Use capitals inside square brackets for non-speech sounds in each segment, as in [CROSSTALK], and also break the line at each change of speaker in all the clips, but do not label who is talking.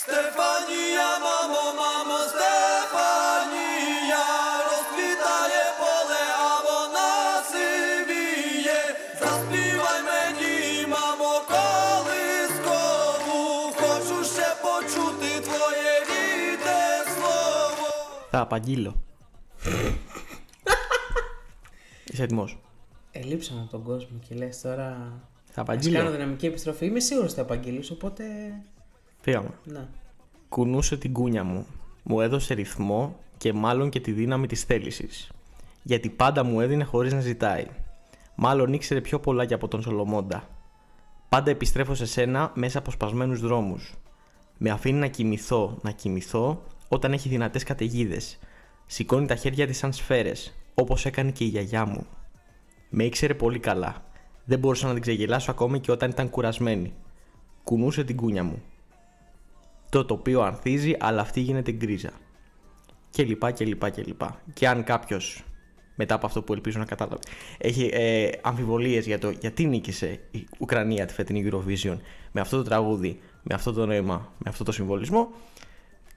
Στεφανία, μάμο, μάμο, Στεφανία Розквітає поле, а вона сивіє Заспівай мені, мамо, колискову Хочу ще почути твоє рідне слово
Θα απαγγείλω. Είσαι έτοιμο.
Ελείψαμε από τον κόσμο και λε τώρα.
Θα
Ας
απαγγείλω.
κάνω δυναμική επιστροφή. Είμαι σίγουρο ότι θα απαγγείλει, οπότε.
Φύγαμε.
Να.
Κουνούσε την κούνια μου. Μου έδωσε ρυθμό και μάλλον και τη δύναμη της θέλησης. Γιατί πάντα μου έδινε χωρίς να ζητάει. Μάλλον ήξερε πιο πολλά και από τον Σολομώντα. Πάντα επιστρέφω σε σένα μέσα από σπασμένους δρόμους. Με αφήνει να κοιμηθώ, να κοιμηθώ όταν έχει δυνατές καταιγίδες. Σηκώνει τα χέρια της σαν σφαίρες, όπως έκανε και η γιαγιά μου. Με ήξερε πολύ καλά. Δεν μπορούσα να την ξεγελάσω ακόμη και όταν ήταν κουρασμένη. Κουνούσε την κούνια μου. Το τοπίο ανθίζει, αλλά αυτή γίνεται γκρίζα. Και λοιπά και λοιπά και λοιπά. Και αν κάποιος, μετά από αυτό που ελπίζω να κατάλαβε, έχει ε, αμφιβολίες για το γιατί νίκησε η Ουκρανία τη φετινή Eurovision με αυτό το τραγούδι, με αυτό το νόημα, με αυτό το συμβολισμό,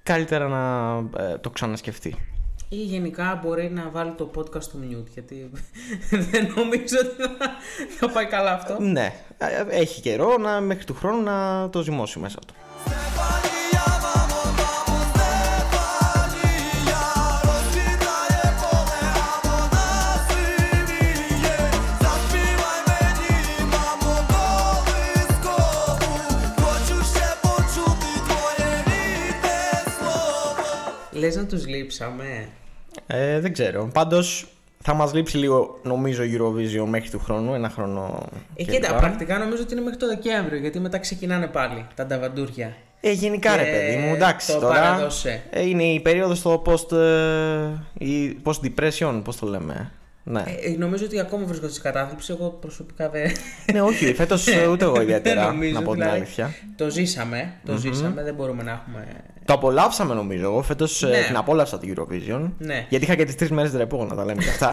καλύτερα να ε, το ξανασκεφτεί.
Ή γενικά μπορεί να βάλει το podcast στο mute, γιατί [LAUGHS] δεν νομίζω ότι θα, θα πάει καλά αυτό.
Ναι, ε, έχει καιρό να, μέχρι του χρόνου να το ζυμώσει μέσα του.
Λες να τους λείψαμε.
Ε, δεν ξέρω. Πάντως θα μας λείψει λίγο, νομίζω, η Eurovision μέχρι του χρόνου, ένα χρόνο.
Ε,
και
κοίτα,
λοιπά.
πρακτικά νομίζω ότι είναι μέχρι το Δεκέμβριο, γιατί μετά ξεκινάνε πάλι τα νταβαντούρια.
Ε, γενικά ρε
Και
παιδί μου, εντάξει
το
τώρα.
παραδώσε.
Ε, είναι η περίοδος στο post. Ε, η post depression, πώς το λέμε. Ναι.
Ε, νομίζω ότι ακόμα βρίσκονται σε κατάθλιψη. Εγώ προσωπικά δεν.
ναι, όχι, φέτος [LAUGHS] ούτε εγώ
δεν
ιδιαίτερα.
νομίζω,
να πω την
δηλαδή.
αλήθεια.
Το ζήσαμε. Το ζήσαμε. Δεν μπορούμε να έχουμε.
Το απολαύσαμε νομίζω. Εγώ φέτος
Ναι.
την απόλαυσα την Eurovision.
Ναι.
Γιατί είχα και τις τρεις μέρες ρεπό, να τα λέμε και αυτά.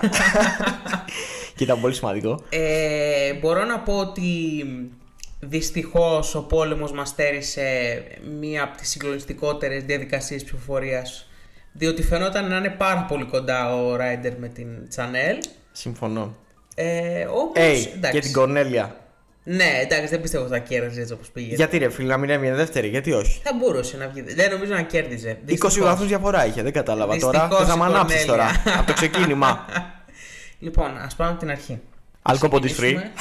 [LAUGHS] και ήταν πολύ σημαντικό.
Ε, μπορώ να πω ότι δυστυχώς ο πόλεμος μας στέρισε μία από τις συγκλονιστικότερες διαδικασίες ψηφοφορίας διότι φαινόταν να είναι πάρα πολύ κοντά ο Ράιντερ με την Τσανέλ
Συμφωνώ.
ε, όμως,
Hey,
εντάξει.
και την Κορνέλια.
Ναι, εντάξει, δεν πιστεύω ότι θα κέρδιζε έτσι όπως πήγε.
Γιατί ρε φίλε, να μην έμεινε δεύτερη, γιατί όχι;
Θα μπορούσε να βγει. Δεν νομίζω να κέρδιζε.
20
Δυστυχώς.
βαθμούς διαφορά είχε, δεν κατάλαβα
Δυστυχώς
τώρα. Θε να
η
με ανάψεις τώρα.
Κορνέλια.
από το ξεκίνημα. [LAUGHS]
Λοιπόν, ας πάμε από την αρχή.
Alcohol is free.
Ξεκινήσουμε.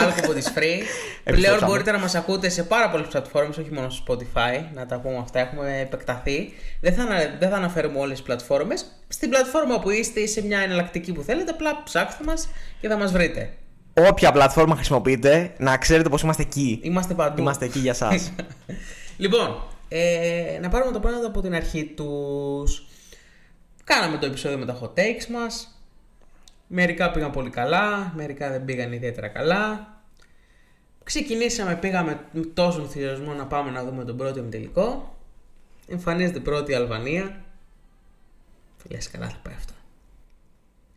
Ναι, Alcohol is free. [LAUGHS] Πλέον
Επιστρέψαμε.
μπορείτε να μας ακούτε σε πάρα πολλές πλατφόρμες, όχι μόνο στο Spotify, να τα πούμε αυτά, έχουμε επεκταθεί. Δεν θα, ανα- δεν θα αναφέρουμε όλες τις πλατφόρμες. Στην πλατφόρμα που είστε ή σε μια εναλλακτική που θέλετε, απλά ψάξτε μας και θα μας βρείτε.
Όποια πλατφόρμα χρησιμοποιείτε, να ξέρετε πως είμαστε εκεί.
Είμαστε παντού.
Είμαστε εκεί για εσά. [LAUGHS]
Λοιπόν, ε, να πάρουμε το πράγμα από την αρχή τους. Κάναμε το επεισόδιο με τα hot takes μας. Μερικά πήγαν πολύ καλά, μερικά δεν πήγαν ιδιαίτερα καλά. Ξεκινήσαμε, πήγαμε με τόσο ενθουσιασμό να πάμε να δούμε τον πρώτο ημιτελικό. Εμφανίζεται πρώτη η Αλβανία. Λες καλά θα πάει αυτό.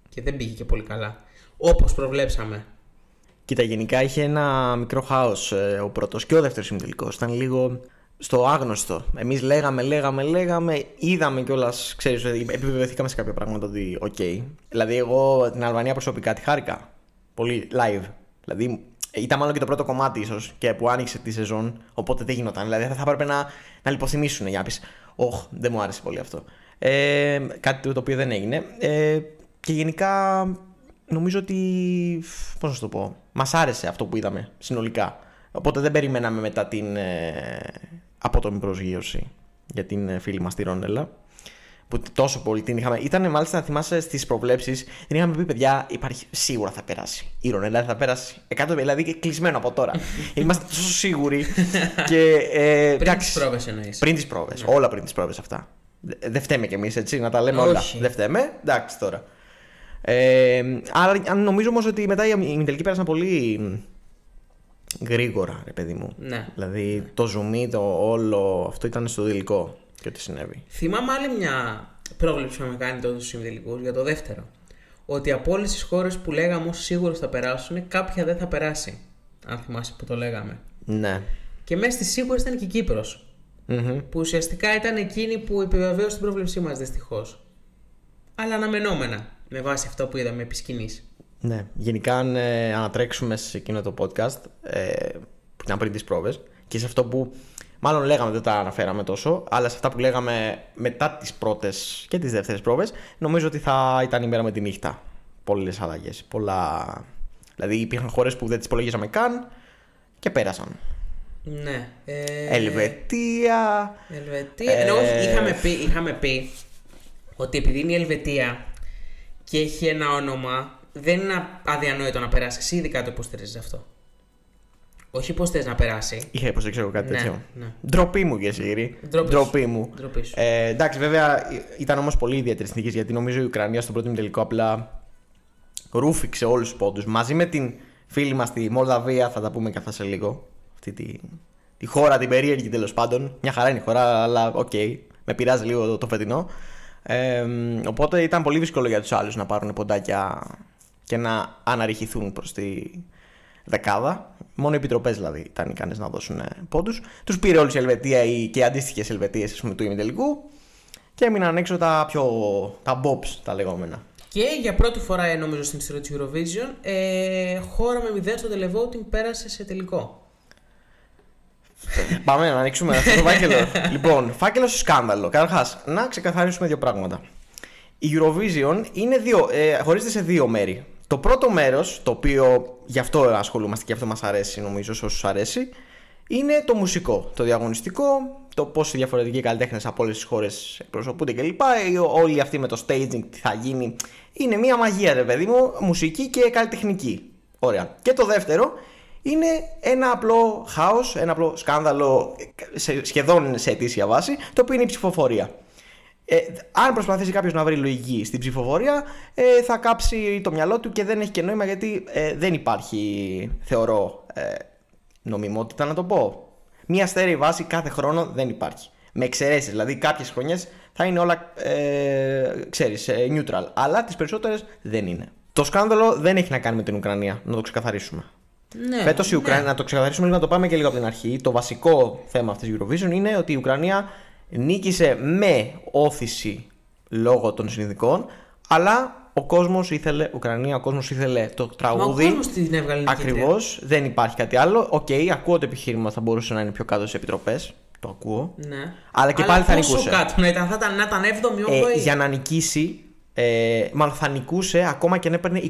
Και δεν πήγε και πολύ καλά. Όπως προβλέψαμε.
Κοίτα, γενικά είχε ένα μικρό χάος ο πρώτος και ο δεύτερος ημιτελικός. Ήταν λίγο στο άγνωστο. Εμείς λέγαμε, λέγαμε, λέγαμε. Είδαμε κιόλας, ξέρεις, επιβεβαιωθήκαμε σε κάποια πράγματα ότι οκ. Δηλαδή, εγώ την Αλβανία προσωπικά τη χάρηκα. Πολύ live. Δηλαδή, ήταν μάλλον και το πρώτο κομμάτι ίσως και που άνοιξε τη σεζόν. Οπότε δεν γινόταν. Δηλαδή, θα έπρεπε να, να λιποθυμήσουν για να πει: Ωχ, δεν μου άρεσε πολύ αυτό. Ε, κάτι το οποίο δεν έγινε. Ε, και γενικά νομίζω ότι. Πώς να σου το πω. Μας άρεσε αυτό που είδαμε συνολικά. Οπότε δεν περιμέναμε μετά την ε, απότομη προσγείωση για την ε, φίλη μας τη Ρόνελα. Που τόσο πολύ την είχαμε. Ήταν μάλιστα, να θυμάσαι στις προβλέψεις, την είχαμε πει: Παιδιά, υπάρχει, σίγουρα θα περάσει. Η Ρονέλα θα περάσει. 100, δηλαδή και κλεισμένο από τώρα. [LAUGHS] Είμαστε τόσο σίγουροι. [LAUGHS] και, ε,
Πριν
εντάξει,
τις πρόβες εννοείς.
πριν τις πρόβες. Όλα πριν τις πρόβες αυτά. Δε- Δεν φταίμε κι εμείς, έτσι, να τα λέμε όλα.
Όχι.
Δεν φταίμε. Εντάξει τώρα. Ε, άρα, αν νομίζω όμως ότι μετά οι ημιτελικοί πέρασαν πολύ γρήγορα, ρε παιδί μου.
Ναι.
Δηλαδή το zoom, το όλο αυτό ήταν στο τελικό και ό,τι συνέβη.
Θυμάμαι άλλη μια πρόβλεψη που είχαμε κάνει τότε στους ημιτελικού για το δεύτερο. Ότι από όλες τις χώρες που λέγαμε όσο σίγουρος θα περάσουν, κάποια δεν θα περάσει. Αν θυμάσαι που το λέγαμε.
Ναι.
Και μέσα στις σίγουρες ήταν και η Κύπρος. Που ουσιαστικά ήταν εκείνη που επιβεβαίωσε την πρόβλεψή μας δυστυχώς. Αλλά αναμενόμενα με βάση αυτό που είδαμε επί σκηνής.
Ναι, γενικά αν ε, ανατρέξουμε σε εκείνο το podcast ε, που ήταν πριν τις πρόβες και σε αυτό που μάλλον λέγαμε δεν τα αναφέραμε τόσο αλλά σε αυτά που λέγαμε μετά τις πρώτες και τις δεύτερες πρόβες νομίζω ότι θα ήταν η μέρα με τη νύχτα. Πολλές αλλαγές. Πολλά... δηλαδή υπήρχαν χώρες που δεν τις υπολογίζαμε καν και πέρασαν.
Ναι. Ε,
Ελβετία.
Ελβετία.
Ε,
Ενώ είχαμε πει, είχαμε πει ότι επειδή είναι η Ελβετία και έχει ένα όνομα, δεν είναι αδιανόητο να περάσεις. Εσύ ειδικά το υποστηρίζει αυτό. Όχι πώ θες να περάσει.
είχα υποστηρίξει εγώ κάτι
Ναι,
τέτοιο
ναι.
Ντροπή μου και Σίγηρη.
Ντροπής σου.
Ντροπή μου.
Ντροπής σου.
Ε, εντάξει, βέβαια ήταν όμως πολύ ιδιαίτερη συνθήκη γιατί νομίζω η Ουκρανία στον πρώτο τελικό απλά ρούφηξε όλους τους πόντους. Μαζί με την φίλη μας τη Μολδαβία, θα τα πούμε γι' αυτά σε λίγο. Αυτή τη, τη χώρα, την περίεργη τέλος πάντων. Μια χαρά είναι η χώρα, αλλά οκ, με πειράζει λίγο το, το φετινό. Ε, οπότε ήταν πολύ δύσκολο για τους άλλους να πάρουν ποντάκια και να αναρριχηθούν προς τη δεκάδα. Μόνο οι επιτροπές δηλαδή ήταν ικανές να δώσουν πόντους. Τους πήρε όλους η Ελβετία ή και αντίστοιχες Ελβετίες του ημιτελικού και έμειναν έξω τα πιο. τα bobs τα λεγόμενα.
Και για πρώτη φορά, ε, νομίζω, στην ιστορία του Eurovision, ε, χώρα με 0 στο televoting πέρασε σε τελικό. [LAUGHS]
Πάμε να ανοίξουμε αυτό το φάκελο. [LAUGHS] λοιπόν, φάκελο σκάνδαλο. Καταρχάς, να ξεκαθαρίσουμε δύο πράγματα. Η Eurovision είναι δύο, ε, χωρίζεται σε δύο μέρη. Το πρώτο μέρος, το οποίο γι' αυτό ασχολούμαστε και γι' αυτό μας αρέσει, νομίζω, σε όσους αρέσει, είναι το μουσικό, το διαγωνιστικό, το πώς οι διαφορετικοί καλλιτέχνες από όλες τις χώρες εκπροσωπούνται κλπ. Ε, Όλοι αυτοί με το staging, τι θα γίνει. Είναι μια μαγεία, ρε παιδί μου, μουσική και καλλιτεχνική. Ωραία. Και το δεύτερο είναι ένα απλό χάος, ένα απλό σκάνδαλο σε, σχεδόν σε αιτήσια βάση, το οποίο είναι η ψηφοφορία. Ε, αν προσπαθήσει κάποιος να βρει λογική στην ψηφοφορία, ε, θα κάψει το μυαλό του και δεν έχει και νόημα γιατί ε, δεν υπάρχει, θεωρώ, ε, νομιμότητα να το πω. Μία στέρεη βάση κάθε χρόνο δεν υπάρχει. Με εξαιρέσεις. Δηλαδή, κάποιες χρονιές θα είναι όλα, ε, ξέρεις, ε, neutral. Αλλά τις περισσότερες δεν είναι. Το σκάνδαλο δεν έχει να κάνει με την Ουκρανία, να το ξεκαθαρίσουμε.
Ναι.
Φέτος η Ουκρανία, να το ξεκαθαρίσουμε λίγο, να το πάμε και λίγο από την αρχή. Το βασικό θέμα αυτής της Eurovision είναι ότι η Ουκρανία νίκησε με όθηση λόγω των συνειδικών, αλλά ο κόσμος ήθελε, Ουκρανία, ο κόσμος ήθελε το
Μα ο
τραγούδι.
κόσμος την έβγαλε νικήτρια.
Ακριβώς, δεν υπάρχει κάτι άλλο. Οκ, ακούω το επιχείρημα θα μπορούσε να είναι πιο κάτω στις επιτροπές. Το ακούω.
Ναι.
Αλλά και πάλι θα
πόσο
νικούσε.
κάτω να ήταν, θα ήταν, να ήταν 7η, 8η.
Ε, για να νικήσει, ε, μάλλον θα νικούσε ακόμα και αν έπαιρνε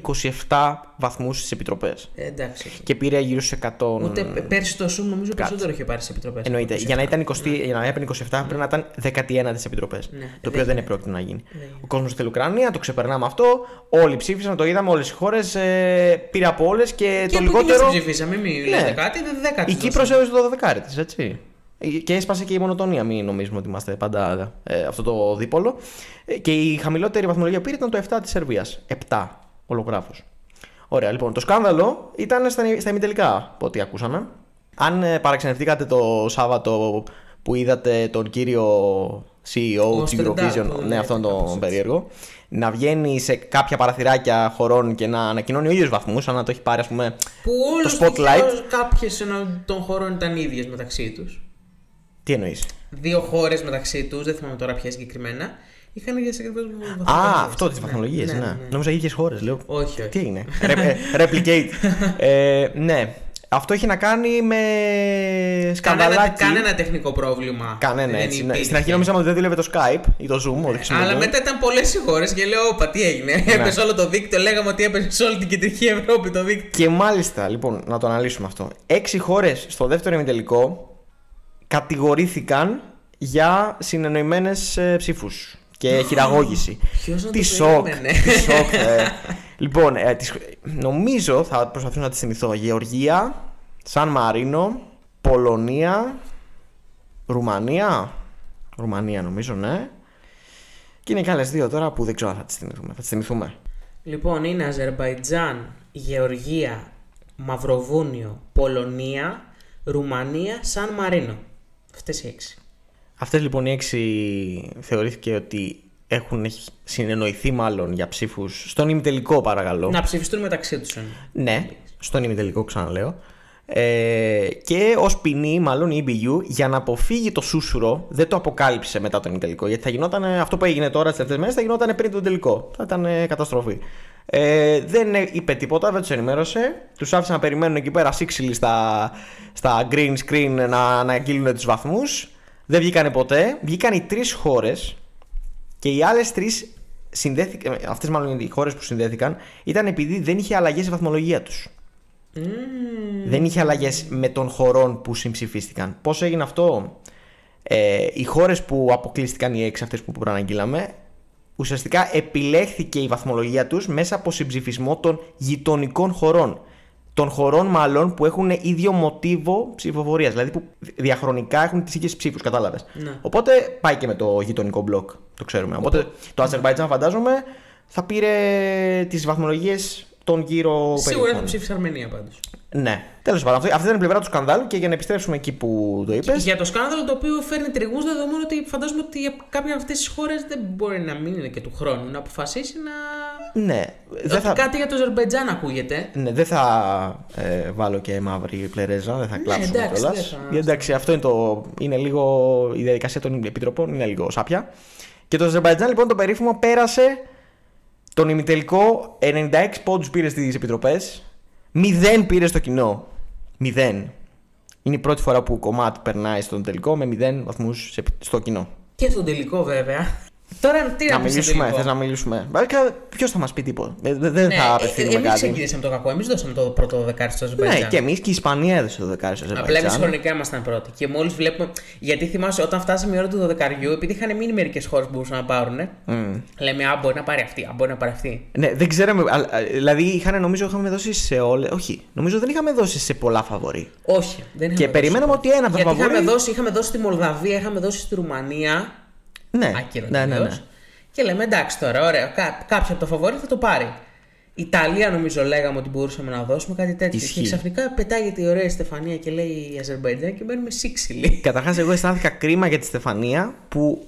27 βαθμούς στις επιτροπές.
Ε, εντάξει.
Και πήρε γύρω στους 100.
Ούτε π- πέρσι το Shum νομίζω περισσότερο είχε πάρει σε επιτροπές.
Εννοείται. Για να, ήταν 20, για να έπαιρνε 27 πρέπει να ήταν 11 τις επιτροπές.
Ναι,
το οποίο
δεν
δεν επρόκειτο να γίνει.
γίνεται.
Ο κόσμος θέλει Ουκρανία, το ξεπερνάμε αυτό. Όλοι ψήφισαν, το είδαμε, όλες οι χώρες. Ε, πήρε από όλες και,
Και
το
που
λιγότερο.
την ψηφίσαμε, μην
Ναι.
λέτε κάτι, δεν δέκατη.
Η Κύπρος έβαζε το 12 της, έτσι. Ε, Και έσπασε και η μονοτονία, μην νομίζουμε ότι είμαστε πάντα ε, αυτό το δίπολο. Ε, Και η χαμηλότερη βαθμολογία που πήρε ήταν το 7 της Σερβίας. 7 ολογράφος. Ωραία, λοιπόν, το σκάνδαλο ήταν στα, στα ημιτελικά, από ό,τι ακούσαμε. Αν ε, παραξενευτήκατε το Σάββατο που είδατε τον κύριο CEO
Ο
της
Στρεντά,
Eurovision,
που
ναι,
λέει
αυτόν
κάπως
τον
έτσι.
περίεργο, να βγαίνει σε κάποια παραθυράκια χωρών και να ανακοινώνει ο ίδιος βαθμούς, σαν να το έχει πάρει, ας πούμε,
Που όλε
το spotlight.
Κάποιες των χωρών ήταν ίδιες μεταξύ τους.
Τι εννοείς;
Δύο χώρες μεταξύ τους, δεν θυμάμαι τώρα ποια συγκεκριμένα, είχαν ίδιε ακριβώ
Α, αυτό τις βαθμολογίες. Ναι, ναι. Νόμιζα ίδιες χώρες. Λέω.
Όχι, όχι.
Τι είναι; Ρε- ε, replicate. [LAUGHS] ε, ναι. Αυτό έχει να κάνει με
Κανένα,
σκανδαλάκι.
κανένα τεχνικό πρόβλημα.
Κανένα
δεν
έτσι. ναι.
υπήρχε.
Στην αρχή νόμιζαμε ότι δεν δούλευε το Skype ή το Zoom. ότι χρησιμοποιούμε.
Αλλά μετά ήταν πολλές οι χώρες και λέω: Όπα, τι έγινε. Έπεσε όλο το δίκτυο. Λέγαμε ότι έπεσε σε όλη την κεντρική Ευρώπη το δίκτυο.
Και μάλιστα, λοιπόν, να το αναλύσουμε αυτό. Έξι χώρες στο δεύτερο ημιτελικό κατηγορήθηκαν για συνεννοημένες ψήφους και χειραγώγηση.
Ποιος να
Τι
το
σοκ.
περίμενε.
Τι σοκ. ε. Λοιπόν, ε, τις- νομίζω θα προσπαθήσω να τη θυμηθώ. Γεωργία, Σαν Μαρίνο, Πολωνία, Ρουμανία. Ρουμανία νομίζω, ναι. Και είναι και άλλες δύο τώρα που δεν ξέρω αν θα τις θυμηθούμε. Θα τις θυμηθούμε.
Λοιπόν, είναι Αζερβαϊτζάν, Γεωργία, Μαυροβούνιο, Πολωνία, Ρουμανία, Σαν Μαρίνο. Αυτές οι έξι.
Αυτές λοιπόν οι έξι θεωρήθηκε ότι έχουν συνεννοηθεί μάλλον για ψήφους στον ημιτελικό παρακαλώ.
Να ψηφιστούν μεταξύ τους.
Ναι, στον ημιτελικό ξαναλέω. Ε, και ως ποινή, μάλλον η EBU, για να αποφύγει το σούσουρο, δεν το αποκάλυψε μετά τον τελικό. Γιατί θα γινόταν αυτό που έγινε τώρα τις τελευταίες μέρες, θα γινόταν πριν τον τελικό. Θα ήταν ε, καταστροφή. Ε, δεν είπε τίποτα, δεν τους ενημέρωσε. Τους άφησε να περιμένουν εκεί πέρα σύξυλοι στα, στα green screen να, να αγγείλουν τους βαθμούς. Δεν βγήκανε ποτέ. Βγήκαν οι τρεις χώρες και οι άλλες τρεις συνδέθηκαν. Αυτές μάλλον οι χώρες που συνδέθηκαν ήταν επειδή δεν είχε αλλαγές η βαθμολογία τους. Δεν είχε αλλαγές με των χωρών που συμψηφίστηκαν. Πώς έγινε αυτό, ε, οι χώρες που αποκλείστηκαν οι έξι αυτές που προαναγγείλαμε, ουσιαστικά επιλέχθηκε η βαθμολογία τους μέσα από συμψηφισμό των γειτονικών χωρών. Των χωρών μάλλον που έχουν ίδιο μοτίβο ψηφοφορίας. Δηλαδή που διαχρονικά έχουν τις ίδιες ψήφους, κατάλαβες.
Ναι.
Οπότε πάει και με το γειτονικό μπλοκ. Το ξέρουμε. Οπότε το Αζερβαϊτζάν φαντάζομαι θα πήρε τις βαθμολογίες των γύρω
Σίγουρα θα
περίοδων.
ψήφισε Αρμενία πάντως.
Ναι. Τέλος πάντων, αυτή, αυτή ήταν η πλευρά του σκανδάλου και για να επιστρέψουμε εκεί που το είπες.
Για το σκάνδαλο το οποίο φέρνει τριγού δεδομένου ότι φαντάζομαι ότι για κάποια από αυτές τις χώρες δεν μπορεί να μην είναι και του χρόνου να αποφασίσει να.
Ναι. Δεν
Ότι
θα,
Κάτι για το Αζερμπαϊτζάν ακούγεται.
ναι, δεν θα ε, βάλω και μαύρη πλερέζα, δεν θα κλάψουμε
Ναι, εντάξει,
κιόλας.
δεν θα-
Εντάξει, αυτό είναι, το, είναι λίγο. Η διαδικασία των επιτροπών είναι λίγο σάπια. Και το Αζερβαϊτζάν λοιπόν το περίφημο πέρασε τον ημιτελικό 96 πόντους πήρε στις επιτροπές, 0 πήρε στο κοινό. 0. Είναι η πρώτη φορά που κομμάτι περνάει στον τελικό με 0 βαθμούς στο κοινό.
Και στον τελικό βέβαια. Τώρα τι να,
Να
πεις στο
μιλήσουμε,
τελικό.
θες να μιλήσουμε. Ποιος θα μας πει τίποτα. Ε, δε- Δεν
Ναι,
θα απευθύνουμε
εμείς
κάτι.
ξεκινήσαμε το κακό. Εμείς δώσαμε το πρώτο δεκάρι στο
Ναι,
Αζερμπαϊτζάν.
και εμείς και η Ισπανία έδωσε το δεκάρι στο
Απλά εμείς
Αζερβαϊτζάν.
χρονικά ήμασταν πρώτοι. Και μόλις βλέπουμε. Γιατί θυμάσαι, όταν φτάσαμε η ώρα του δεκαριού, επειδή είχαν μείνει μερικές χώρες που μπορούσαν να πάρουν. Λέμε, Α, μπορεί να πάρει αυτή, Α, μπορεί να πάρει αυτή.
Ναι, δεν ξέραμε. αλλά, α, Δηλαδή, είχαν, νομίζω είχαμε δώσει σε όλε. Όχι, νομίζω δεν είχαμε δώσει σε πολλά φαβορή.
Όχι, δεν είχαμε
Και
δώσει.
περιμέναμε ότι ένα από τα
Γιατί είχαμε
φαβορή.
δώσει, είχαμε δώσει στη Μολδαβία, είχαμε δώσει στη Ρουμανία.
Ναι,
Άκυρο
ναι, ναι,
τελείως.
ναι.
Και λέμε εντάξει τώρα, ωραία, κά- κάποιο από τα φαβόρη θα το πάρει. Ιταλία νομίζω λέγαμε ότι μπορούσαμε να δώσουμε κάτι τέτοιο.
Ισχύει.
Και ξαφνικά πετάγεται η ωραία Στεφανία και λέει η Αζερμπαϊτζάν και μένουμε σύξυλοι.
Καταρχάς, εγώ αισθάνθηκα κρίμα για τη Στεφανία που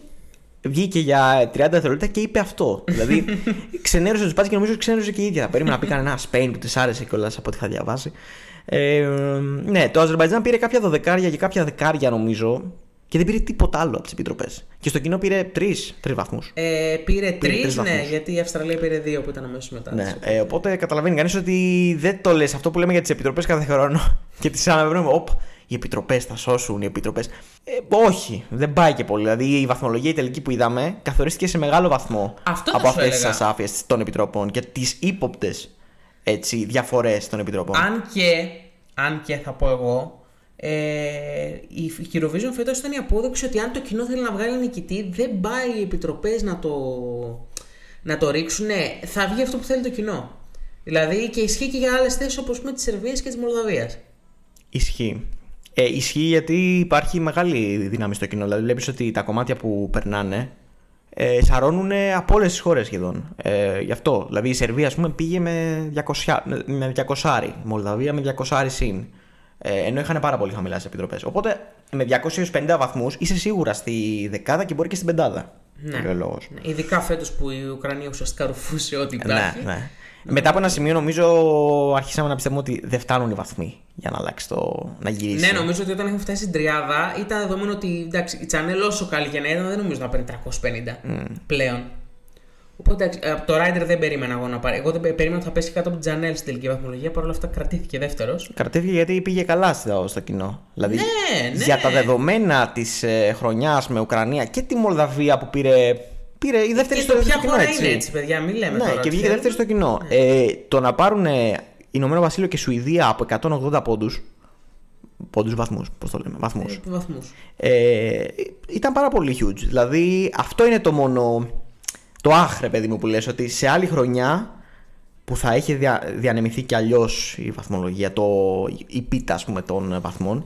βγήκε για 30 δευτερόλεπτα και είπε αυτό. δηλαδή, [LAUGHS] ξενέρωσε τους πάντες και νομίζω ότι ξενέρωσε και η ίδια. Περίμενα να πει κανένα Spain που της άρεσε κιόλας από ό,τι είχα διαβάσει. Ε, ναι, το Αζερβαϊτζάν πήρε κάποια δωδεκάρια και κάποια δεκάρια νομίζω και δεν πήρε τίποτα άλλο από τις επιτροπές. Και στο κοινό πήρε τρεις τρεις βαθμούς.
Ε, πήρε τρεις,
τρεις
ναι,
βαθμούς.
γιατί η Αυστραλία πήρε δύο που ήταν αμέσως μετά.
Ναι, ε, οπότε καταλαβαίνει κανείς ότι δεν το λες αυτό που λέμε για τις επιτροπές κάθε χρόνο [LAUGHS] και τις αναβρούμε. Οπ, οι επιτροπές θα σώσουν, οι επιτροπές. Ε, όχι, δεν πάει και πολύ. Δηλαδή η βαθμολογία η τελική που είδαμε καθορίστηκε σε μεγάλο βαθμό
Αυτό θα
από
σου
αυτές τις
έλεγα.
ασάφειες των επιτροπών και τις ύποπτες διαφορές των επιτροπών.
Αν και, αν και θα πω εγώ, ε, η Eurovision φέτος ήταν η απόδειξη ότι αν το κοινό θέλει να βγάλει νικητή, δεν πάει οι επιτροπές να το, να το ρίξουν. Θα βγει αυτό που θέλει το κοινό. Δηλαδή και ισχύει και για άλλες θέσεις όπως με τη Σερβία και της Μολδαβίας.
Ισχύει. Ε, ισχύει γιατί υπάρχει μεγάλη δύναμη στο κοινό. Δηλαδή, βλέπεις ότι τα κομμάτια που περνάνε ε, σαρώνουν από όλες τις χώρες σχεδόν. Ε, γι' αυτό. Δηλαδή, η Σερβία, ας πούμε, πήγε με 200, με 200 η Μολδαβία με 200 συν. Ε, ενώ είχαν πάρα πολύ χαμηλά τι επιτροπές. Οπότε, με 250 βαθμούς είσαι σίγουρα στη δεκάδα και μπορεί και στην πεντάδα.
Ναι.
Λέει ο λόγος.
Ναι, Ειδικά φέτος που η Ουκρανία ουσιαστικά ρουφούσε ό,τι
Ναι,
υπάρχει.
ναι. Μετά από ένα σημείο, νομίζω, αρχίσαμε να πιστεύουμε ότι δεν φτάνουν οι βαθμοί για να αλλάξει το. να γυρίσει.
Ναι, νομίζω ότι όταν είχαμε φτάσει στην τριάδα ήταν δεδομένο ότι εντάξει, η Channel όσο καλή για να ήταν δεν νομίζω να παίρνει 350 πλέον. Οπότε εντάξει, από το Rider δεν περίμενα εγώ να πάρει. Εγώ δεν πε- περίμενα ότι θα πέσει κάτω από την Channel στην τελική βαθμολογία. Παρ' όλα αυτά κρατήθηκε δεύτερος.
Κρατήθηκε γιατί πήγε καλά στο, στο κοινό. Δηλαδή,
Ναι, ναι.
για τα δεδομένα της ε, χρονιάς με Ουκρανία και τη Μολδαβία που πήρε. Πήρε η δεύτερη
Και
στο
το ποια
στο κοινό,
χώρα
έτσι.
είναι έτσι, παιδιά, μην λέμε
Ναι,
τώρα.
και
τι
βγήκε
θέλουμε.
δεύτερη στο κοινό. Ε, το να πάρουν ε, Ηνωμένο Βασίλειο και Σουηδία από 180 πόντους. Πόντους βαθμούς, πώς το λέμε. Βαθμούς.
Ε, βαθμούς.
Ε, ήταν πάρα πολύ huge. Δηλαδή, αυτό είναι το μόνο. Το άχρε, παιδί μου, που λες ότι σε άλλη χρονιά που θα είχε δια, διανεμηθεί και αλλιώς η βαθμολογία, το, η πίτα ας πούμε, των βαθμών,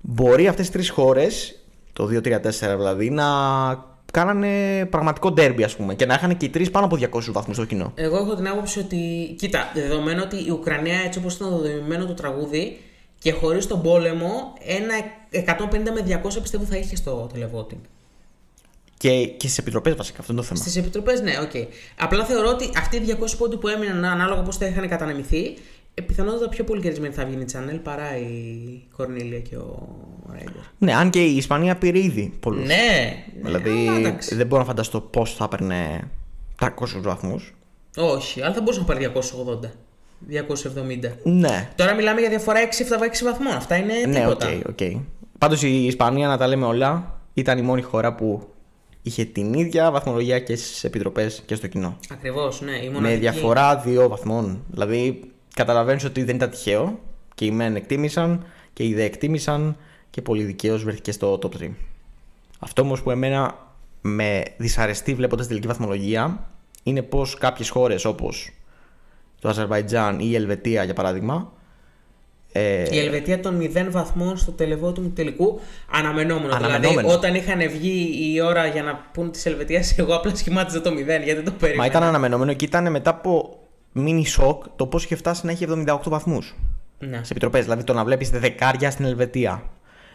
μπορεί αυτές τις τρεις χώρες, το 2-3-4 δηλαδή, να κάνανε πραγματικό ντέρμπι, ας πούμε, και να είχαν και οι τρεις πάνω από 200 βαθμούς στο κοινό.
Εγώ έχω την άποψη ότι. Κοίτα, δεδομένου ότι η Ουκρανία έτσι όπως ήταν δεδομένο το τραγούδι και χωρίς τον πόλεμο, ένα 150 με 200 πιστεύω θα είχε στο televoting.
Και, και στις επιτροπές βασικά, αυτό είναι το θέμα.
Στις επιτροπές, ναι, οκ. Απλά θεωρώ ότι αυτοί οι 200 πόντοι που έμειναν ανάλογα πώς θα είχαν κατανεμηθεί Ε, πιθανότατα πιο πολύ κερδισμένη θα βγει η Chanel παρά η Κορνίλια και ο Ράιντερ.
Ναι, αν και η Ισπανία πήρε ήδη πολλούς.
Ναι, ναι,
Δηλαδή
αλλά εντάξει.
δεν μπορώ να φανταστώ πώς θα έπαιρνε 300 βαθμούς.
Όχι, αλλά θα μπορούσε να πάρει 280. 270.
Ναι,
Τώρα μιλάμε για διαφορά 6-7 βαθμών. Αυτά είναι
ναι, οκ,
τίποτα.
οκ. Πάντως η Ισπανία, να τα λέμε όλα, ήταν η μόνη χώρα που είχε την ίδια βαθμολογία και στις επιτροπές και στο κοινό.
Ακριβώς, ναι. Η
Με
μοναδική...
διαφορά δύο βαθμών. Δηλαδή, καταλαβαίνεις ότι δεν ήταν τυχαίο και οι μεν εκτίμησαν και οι δε εκτίμησαν και πολύ δικαίως βρέθηκε στο top 3. Αυτό όμως που εμένα με δυσαρεστεί βλέποντας τελική βαθμολογία είναι πω κάποιες χώρες όπως το Αζερβαϊτζάν ή η Ελβετία για παράδειγμα. Ε,
Η Ελβετία των 0 βαθμών στο τελεβό του τελικού αναμενόμενο.
Αναμενόμενος.
Δηλαδή, όταν είχαν βγει η ώρα για να πούν της Ελβετίας, [LAUGHS] εγώ απλά σχημάτιζα το 0 γιατί δεν το περίμενα.
Μα ήταν αναμενόμενο και ήταν μετά από μίνι σοκ το πώς είχε φτάσει να έχει 78 βαθμούς.
Ναι.
σε επιτροπές. Δηλαδή το να βλέπεις δεκάρια στην Ελβετία.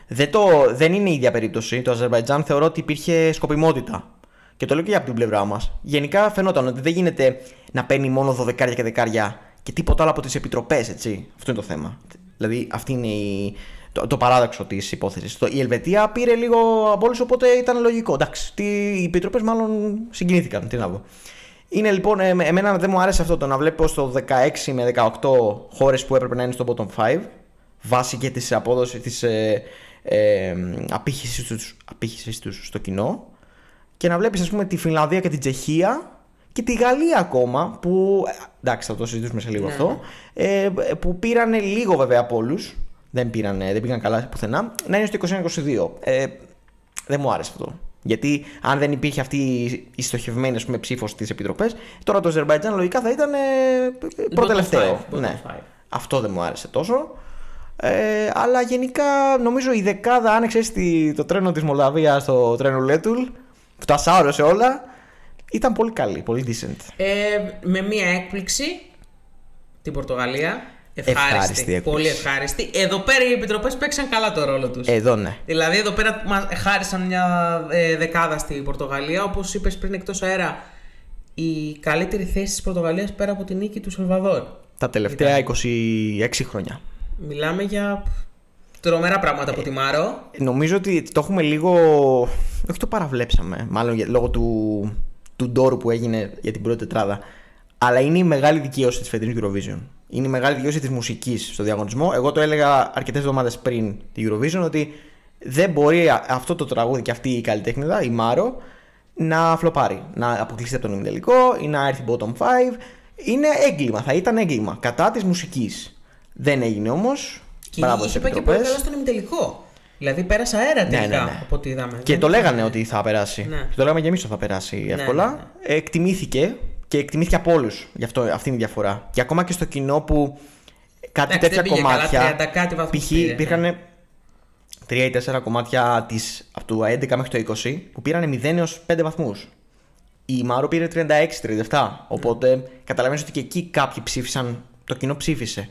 Δεν, το, δεν είναι η ίδια περίπτωση. Το Αζερβαϊτζάν θεωρώ ότι υπήρχε σκοπιμότητα. Και το λέω και από την πλευρά μας. Γενικά φαινόταν ότι δεν γίνεται να παίρνει μόνο δωδεκάρια και δεκάρια και τίποτα άλλο από τις επιτροπές, έτσι. Αυτό είναι το θέμα. Δηλαδή αυτή είναι η, το, το παράδοξο της υπόθεσης. Η Ελβετία πήρε λίγο από όλους, οπότε ήταν λογικό. Εντάξει, τι, οι επιτροπές μάλλον συγκινήθηκαν. Τι να πω. Είναι λοιπόν, ε, εμένα δεν μου άρεσε αυτό το να βλέπω στο 16 με 18 χώρες που έπρεπε να είναι στο bottom 5 βάσει και της απόδοσης της ε, ε, απήχησης, τους, απήχησης τους στο κοινό και να βλέπεις ας πούμε τη Φινλανδία και την Τσεχία και τη Γαλλία ακόμα που, ε, εντάξει θα το συζητήσουμε σε λίγο
Ναι,
αυτό ε, που πήραν λίγο βέβαια από όλους δεν, πήρανε, δεν πήγαν καλά πουθενά να είναι στο 21-22 ε, δεν μου άρεσε αυτό. Γιατί αν δεν υπήρχε αυτή η στοχευμένη ας πούμε, ψήφος στις επιτροπές, τώρα το Αζερβαϊτζάν λογικά θα ήταν ε, προτελευταίο.
five, bottom
ναι.
five.
Αυτό δεν μου άρεσε τόσο. Ε, αλλά γενικά νομίζω η δεκάδα άνοιξε στη, το τρένο της Μολδαβίας στο τρένο Λέτουλ που τα σάρωσε όλα ήταν πολύ καλή, πολύ decent.
Ε, με μία έκπληξη την Πορτογαλία. Ευχάριστη.
Ευχάριστη έκπληξη.
πολύ ευχάριστη. Εδώ πέρα οι επιτροπές παίξαν καλά το ρόλο τους.
Εδώ ναι.
Δηλαδή εδώ πέρα μας χάρισαν μια ε, δεκάδα στην Πορτογαλία. Όπως είπες πριν εκτός αέρα, η καλύτερη θέση της Πορτογαλίας πέρα από την νίκη του Σαλβαδόρ.
Τα τελευταία 26 χρόνια.
Μιλάμε για τρομερά πράγματα από τη Μάρο.
Νομίζω ότι το έχουμε λίγο. Όχι το παραβλέψαμε, μάλλον για- λόγω του, του ντόρου που έγινε για την πρώτη τετράδα. Αλλά είναι η μεγάλη δικαίωση της φετινής Eurovision. Είναι η μεγάλη δικαίωση της μουσικής στο διαγωνισμό. Εγώ το έλεγα αρκετές εβδομάδες πριν την Eurovision ότι δεν μπορεί α- αυτό το τραγούδι και αυτή η καλλιτέχνηδα, η Μάρο, να φλοπάρει. Να αποκλειστεί από τον ημιτελικό ή να έρθει bottom 5. Είναι έγκλημα, θα ήταν έγκλημα κατά της μουσικής. Δεν έγινε όμως.
Και
Μπράβο στις
είχε πάει και
επιτροπές.
πολύ καλά στον ημιτελικό. Δηλαδή πέρασε αέρα τελικά
ναι, ναι.
από ό,τι είδαμε.
Και
Δεν
το
ήταν-
λέγανε ότι θα περάσει.
Ναι.
Και το λέγαμε και εμείς ότι θα περάσει εύκολα.
ναι, ναι.
Ε, Εκτιμήθηκε και εκτιμήθηκε από όλους. Γι' αυτό αυτή είναι η διαφορά. Και ακόμα και στο κοινό που κάτι
Εντάξει,
τέτοια
δεν πήγε καλά,
κομμάτια.
30 κάτι βαθμούς
π.χ.
πήρε, ναι.
υπήρχαν τρία ή τέσσερα κομμάτια της, από το 11 μέχρι το 20 που πήραν 0 έως 5 βαθμούς. Η Μάρο πήρε 36-37. Οπότε καταλαβαίνεις ότι και εκεί κάποιοι ψήφισαν. Το κοινό ψήφισε.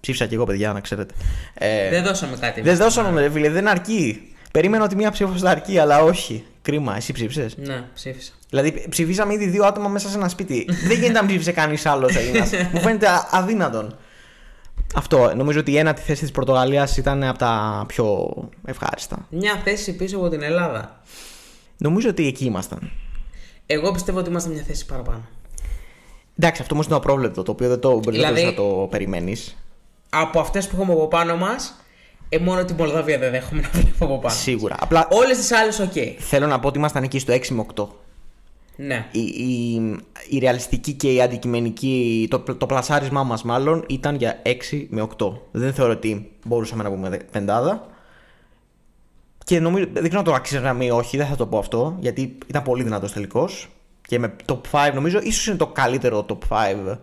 Ψήφισα και εγώ, παιδιά, να ξέρετε. Ε,
Δεν δώσαμε κάτι.
δεν δώσαμε, ρε φίλε, δεν αρκεί. Περίμενα ότι μία ψήφος θα αρκεί, αλλά όχι. Κρίμα, εσύ ψήφισες.
Ναι, ψήφισα.
Δηλαδή, ψηφίσαμε ήδη δύο άτομα μέσα σε ένα σπίτι. δεν γίνεται να ψήφισε κανείς άλλος Έλληνας. [LAUGHS] Μου φαίνεται α- αδύνατον. Αυτό. Νομίζω ότι η ένατη θέση της Πορτογαλίας ήταν από τα πιο ευχάριστα.
Μια θέση πίσω από την Ελλάδα.
Νομίζω ότι εκεί ήμασταν.
Εγώ πιστεύω ότι είμαστε μια θέση παραπάνω.
Εντάξει, αυτό όμως είναι απρόβλεπτο, το οποίο δεν το δεν
Δηλαδή-
μπορείς να το περιμένεις.
Από αυτές που έχουμε από πάνω μας, ε, μόνο την Μολδαβία δεν δέχομαι να βλέπω από πάνω.
Σίγουρα. Απλά
Όλες τις άλλες, οκ.
θέλω να πω ότι ήμασταν εκεί στο 6 με 8.
Ναι.
η, η, η ρεαλιστική και η αντικειμενική, το, το πλασάρισμά μας μάλλον ήταν για 6 με 8. Δεν θεωρώ ότι μπορούσαμε να πούμε δε- πεντάδα. Και νομίζω, δεν ξέρω αν το αξίζαμε ή όχι, δεν θα το πω αυτό, γιατί ήταν πολύ δυνατός τελικός. Και με top 5 νομίζω, ίσως είναι το καλύτερο top 5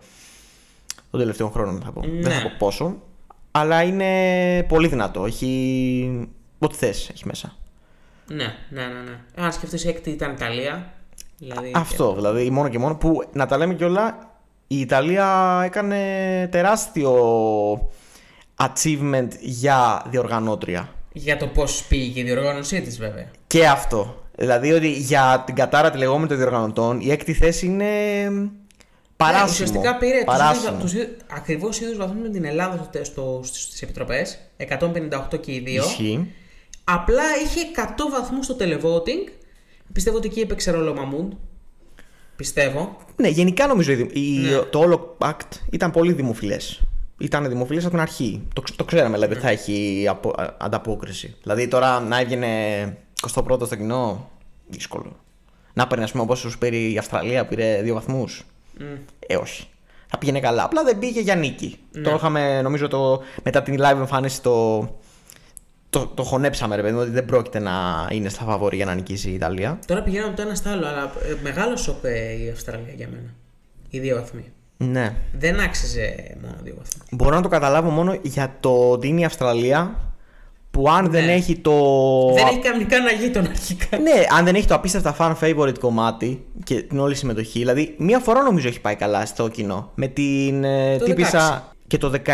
των τελευταίων χρόνων θα πω. Δεν θα
Ναι.
πω πόσο. Αλλά είναι πολύ δυνατό, έχει ό,τι θες έχει μέσα.
Ναι, ναι, ναι. ναι. Αν σκεφτείς η έκτη ήταν Ιταλία. Δηλαδή,
Αυτό δηλαδή, μόνο και μόνο που να τα λέμε κιόλα, η Ιταλία έκανε τεράστιο achievement για διοργανώτρια.
Για το πώς πήγε η διοργάνωσή της, βέβαια.
Και αυτό. Δηλαδή ότι για την κατάρα τη λεγόμενη των διοργανωτών η έκτη θέση είναι Παράσιμο.
Ναι, ουσιαστικά πήρε
Παράσιμο.
τους, ίδιους- ακριβώς ίδιους βαθμούς με την Ελλάδα στο, στο, στις επιτροπές, 158 και οι δύο.
Ισχύει.
Απλά είχε 100 βαθμούς στο televoting. Πιστεύω ότι εκεί έπαιξε ρόλο ο Μαμούντ. Πιστεύω.
Ναι, γενικά νομίζω η, η-
Ναι.
το όλο act ήταν πολύ δημοφιλές. Ήταν δημοφιλές από την αρχή. Το, ξ- το ξέραμε δηλαδή ότι θα έχει απο, α- ανταπόκριση. Δηλαδή τώρα να έβγαινε 21ο στο κοινό, δύσκολο. Να παίρνει, ας πούμε, όπως σου πήρε η Αυστραλία, πήρε δύο βαθμούς. Ε, όχι. Θα πήγαινε καλά. Απλά δεν πήγε για νίκη. Το είχαμε, νομίζω, το, μετά την live εμφάνιση το, το, το χωνέψαμε, ρε παιδί μου, ότι δεν πρόκειται να είναι στα φαβόρη για να νικήσει η Ιταλία.
Τώρα πηγαίναμε από το ένα στο άλλο, αλλά ε, μεγάλο σοκ ε, η Αυστραλία για μένα. Οι δύο βαθμοί.
Ναι.
Δεν άξιζε μόνο δύο βαθμοί.
Μπορώ να το καταλάβω μόνο για το ότι είναι η Αυστραλία που αν δεν
Ναι.
έχει το.
Δεν έχει κανονικά να γείτον αρχικά.
Ναι, αν δεν έχει το απίστευτα fan favorite κομμάτι και την όλη συμμετοχή. Δηλαδή, μία φορά νομίζω έχει πάει καλά στο κοινό. Με την ε,
Το
τύπησα. Και το 19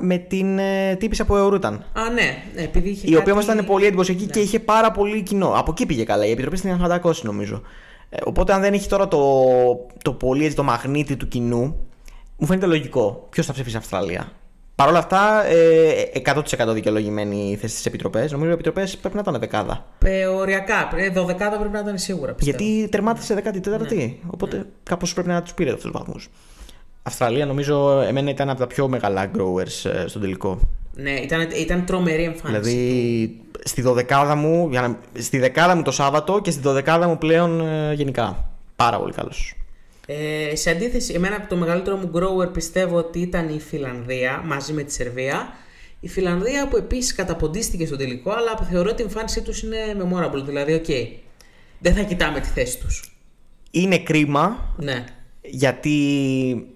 με την ε, τύπησα που αιωρούταν.
Α, ναι, ναι, επειδή είχε.
Η
κάτι...
οποία όμως ήταν πολύ εντυπωσιακή και είχε πάρα πολύ κοινό. Από εκεί πήγε καλά. Η επιτροπή στην Αχαντακώση νομίζω. Ε, οπότε αν δεν έχει τώρα το, το πολύ έτσι, το μαγνήτη του κοινού, μου φαίνεται λογικό. Ποιος θα ψηφίσει Αυστραλία; Παρ' όλα αυτά, ε, 100% δικαιολογημένη η θέση στις επιτροπές. Νομίζω οι επιτροπές πρέπει να ήταν δεκάδα.
Ε, οριακά. Ε, δωδεκάδα πρέπει να ήταν σίγουρα. Πιστεύω.
Γιατί τερμάτισε 14η.
Ναι.
Οπότε κάπως πρέπει να τους πήρε αυτούς τους βαθμούς. Αυστραλία νομίζω εμένα ήταν από τα πιο μεγάλα growers ε, στον τελικό.
Ναι, ήταν, ήταν τρομερή εμφάνιση.
Δηλαδή στη δωδεκάδα μου, για να, στη δεκάδα μου το Σάββατο και στη δωδεκάδα μου πλέον ε, γενικά. Πάρα πολύ καλός.
Ε, σε αντίθεση, εμένα το μεγαλύτερο μου grower πιστεύω ότι ήταν η Φιλανδία μαζί με τη Σερβία. Η Φιλανδία που επίσης καταποντίστηκε στο τελικό, αλλά θεωρώ ότι η εμφάνισή τους είναι memorable. Δηλαδή, οκ, δεν θα κοιτάμε τη θέση τους.
Είναι κρίμα
Ναι.
γιατί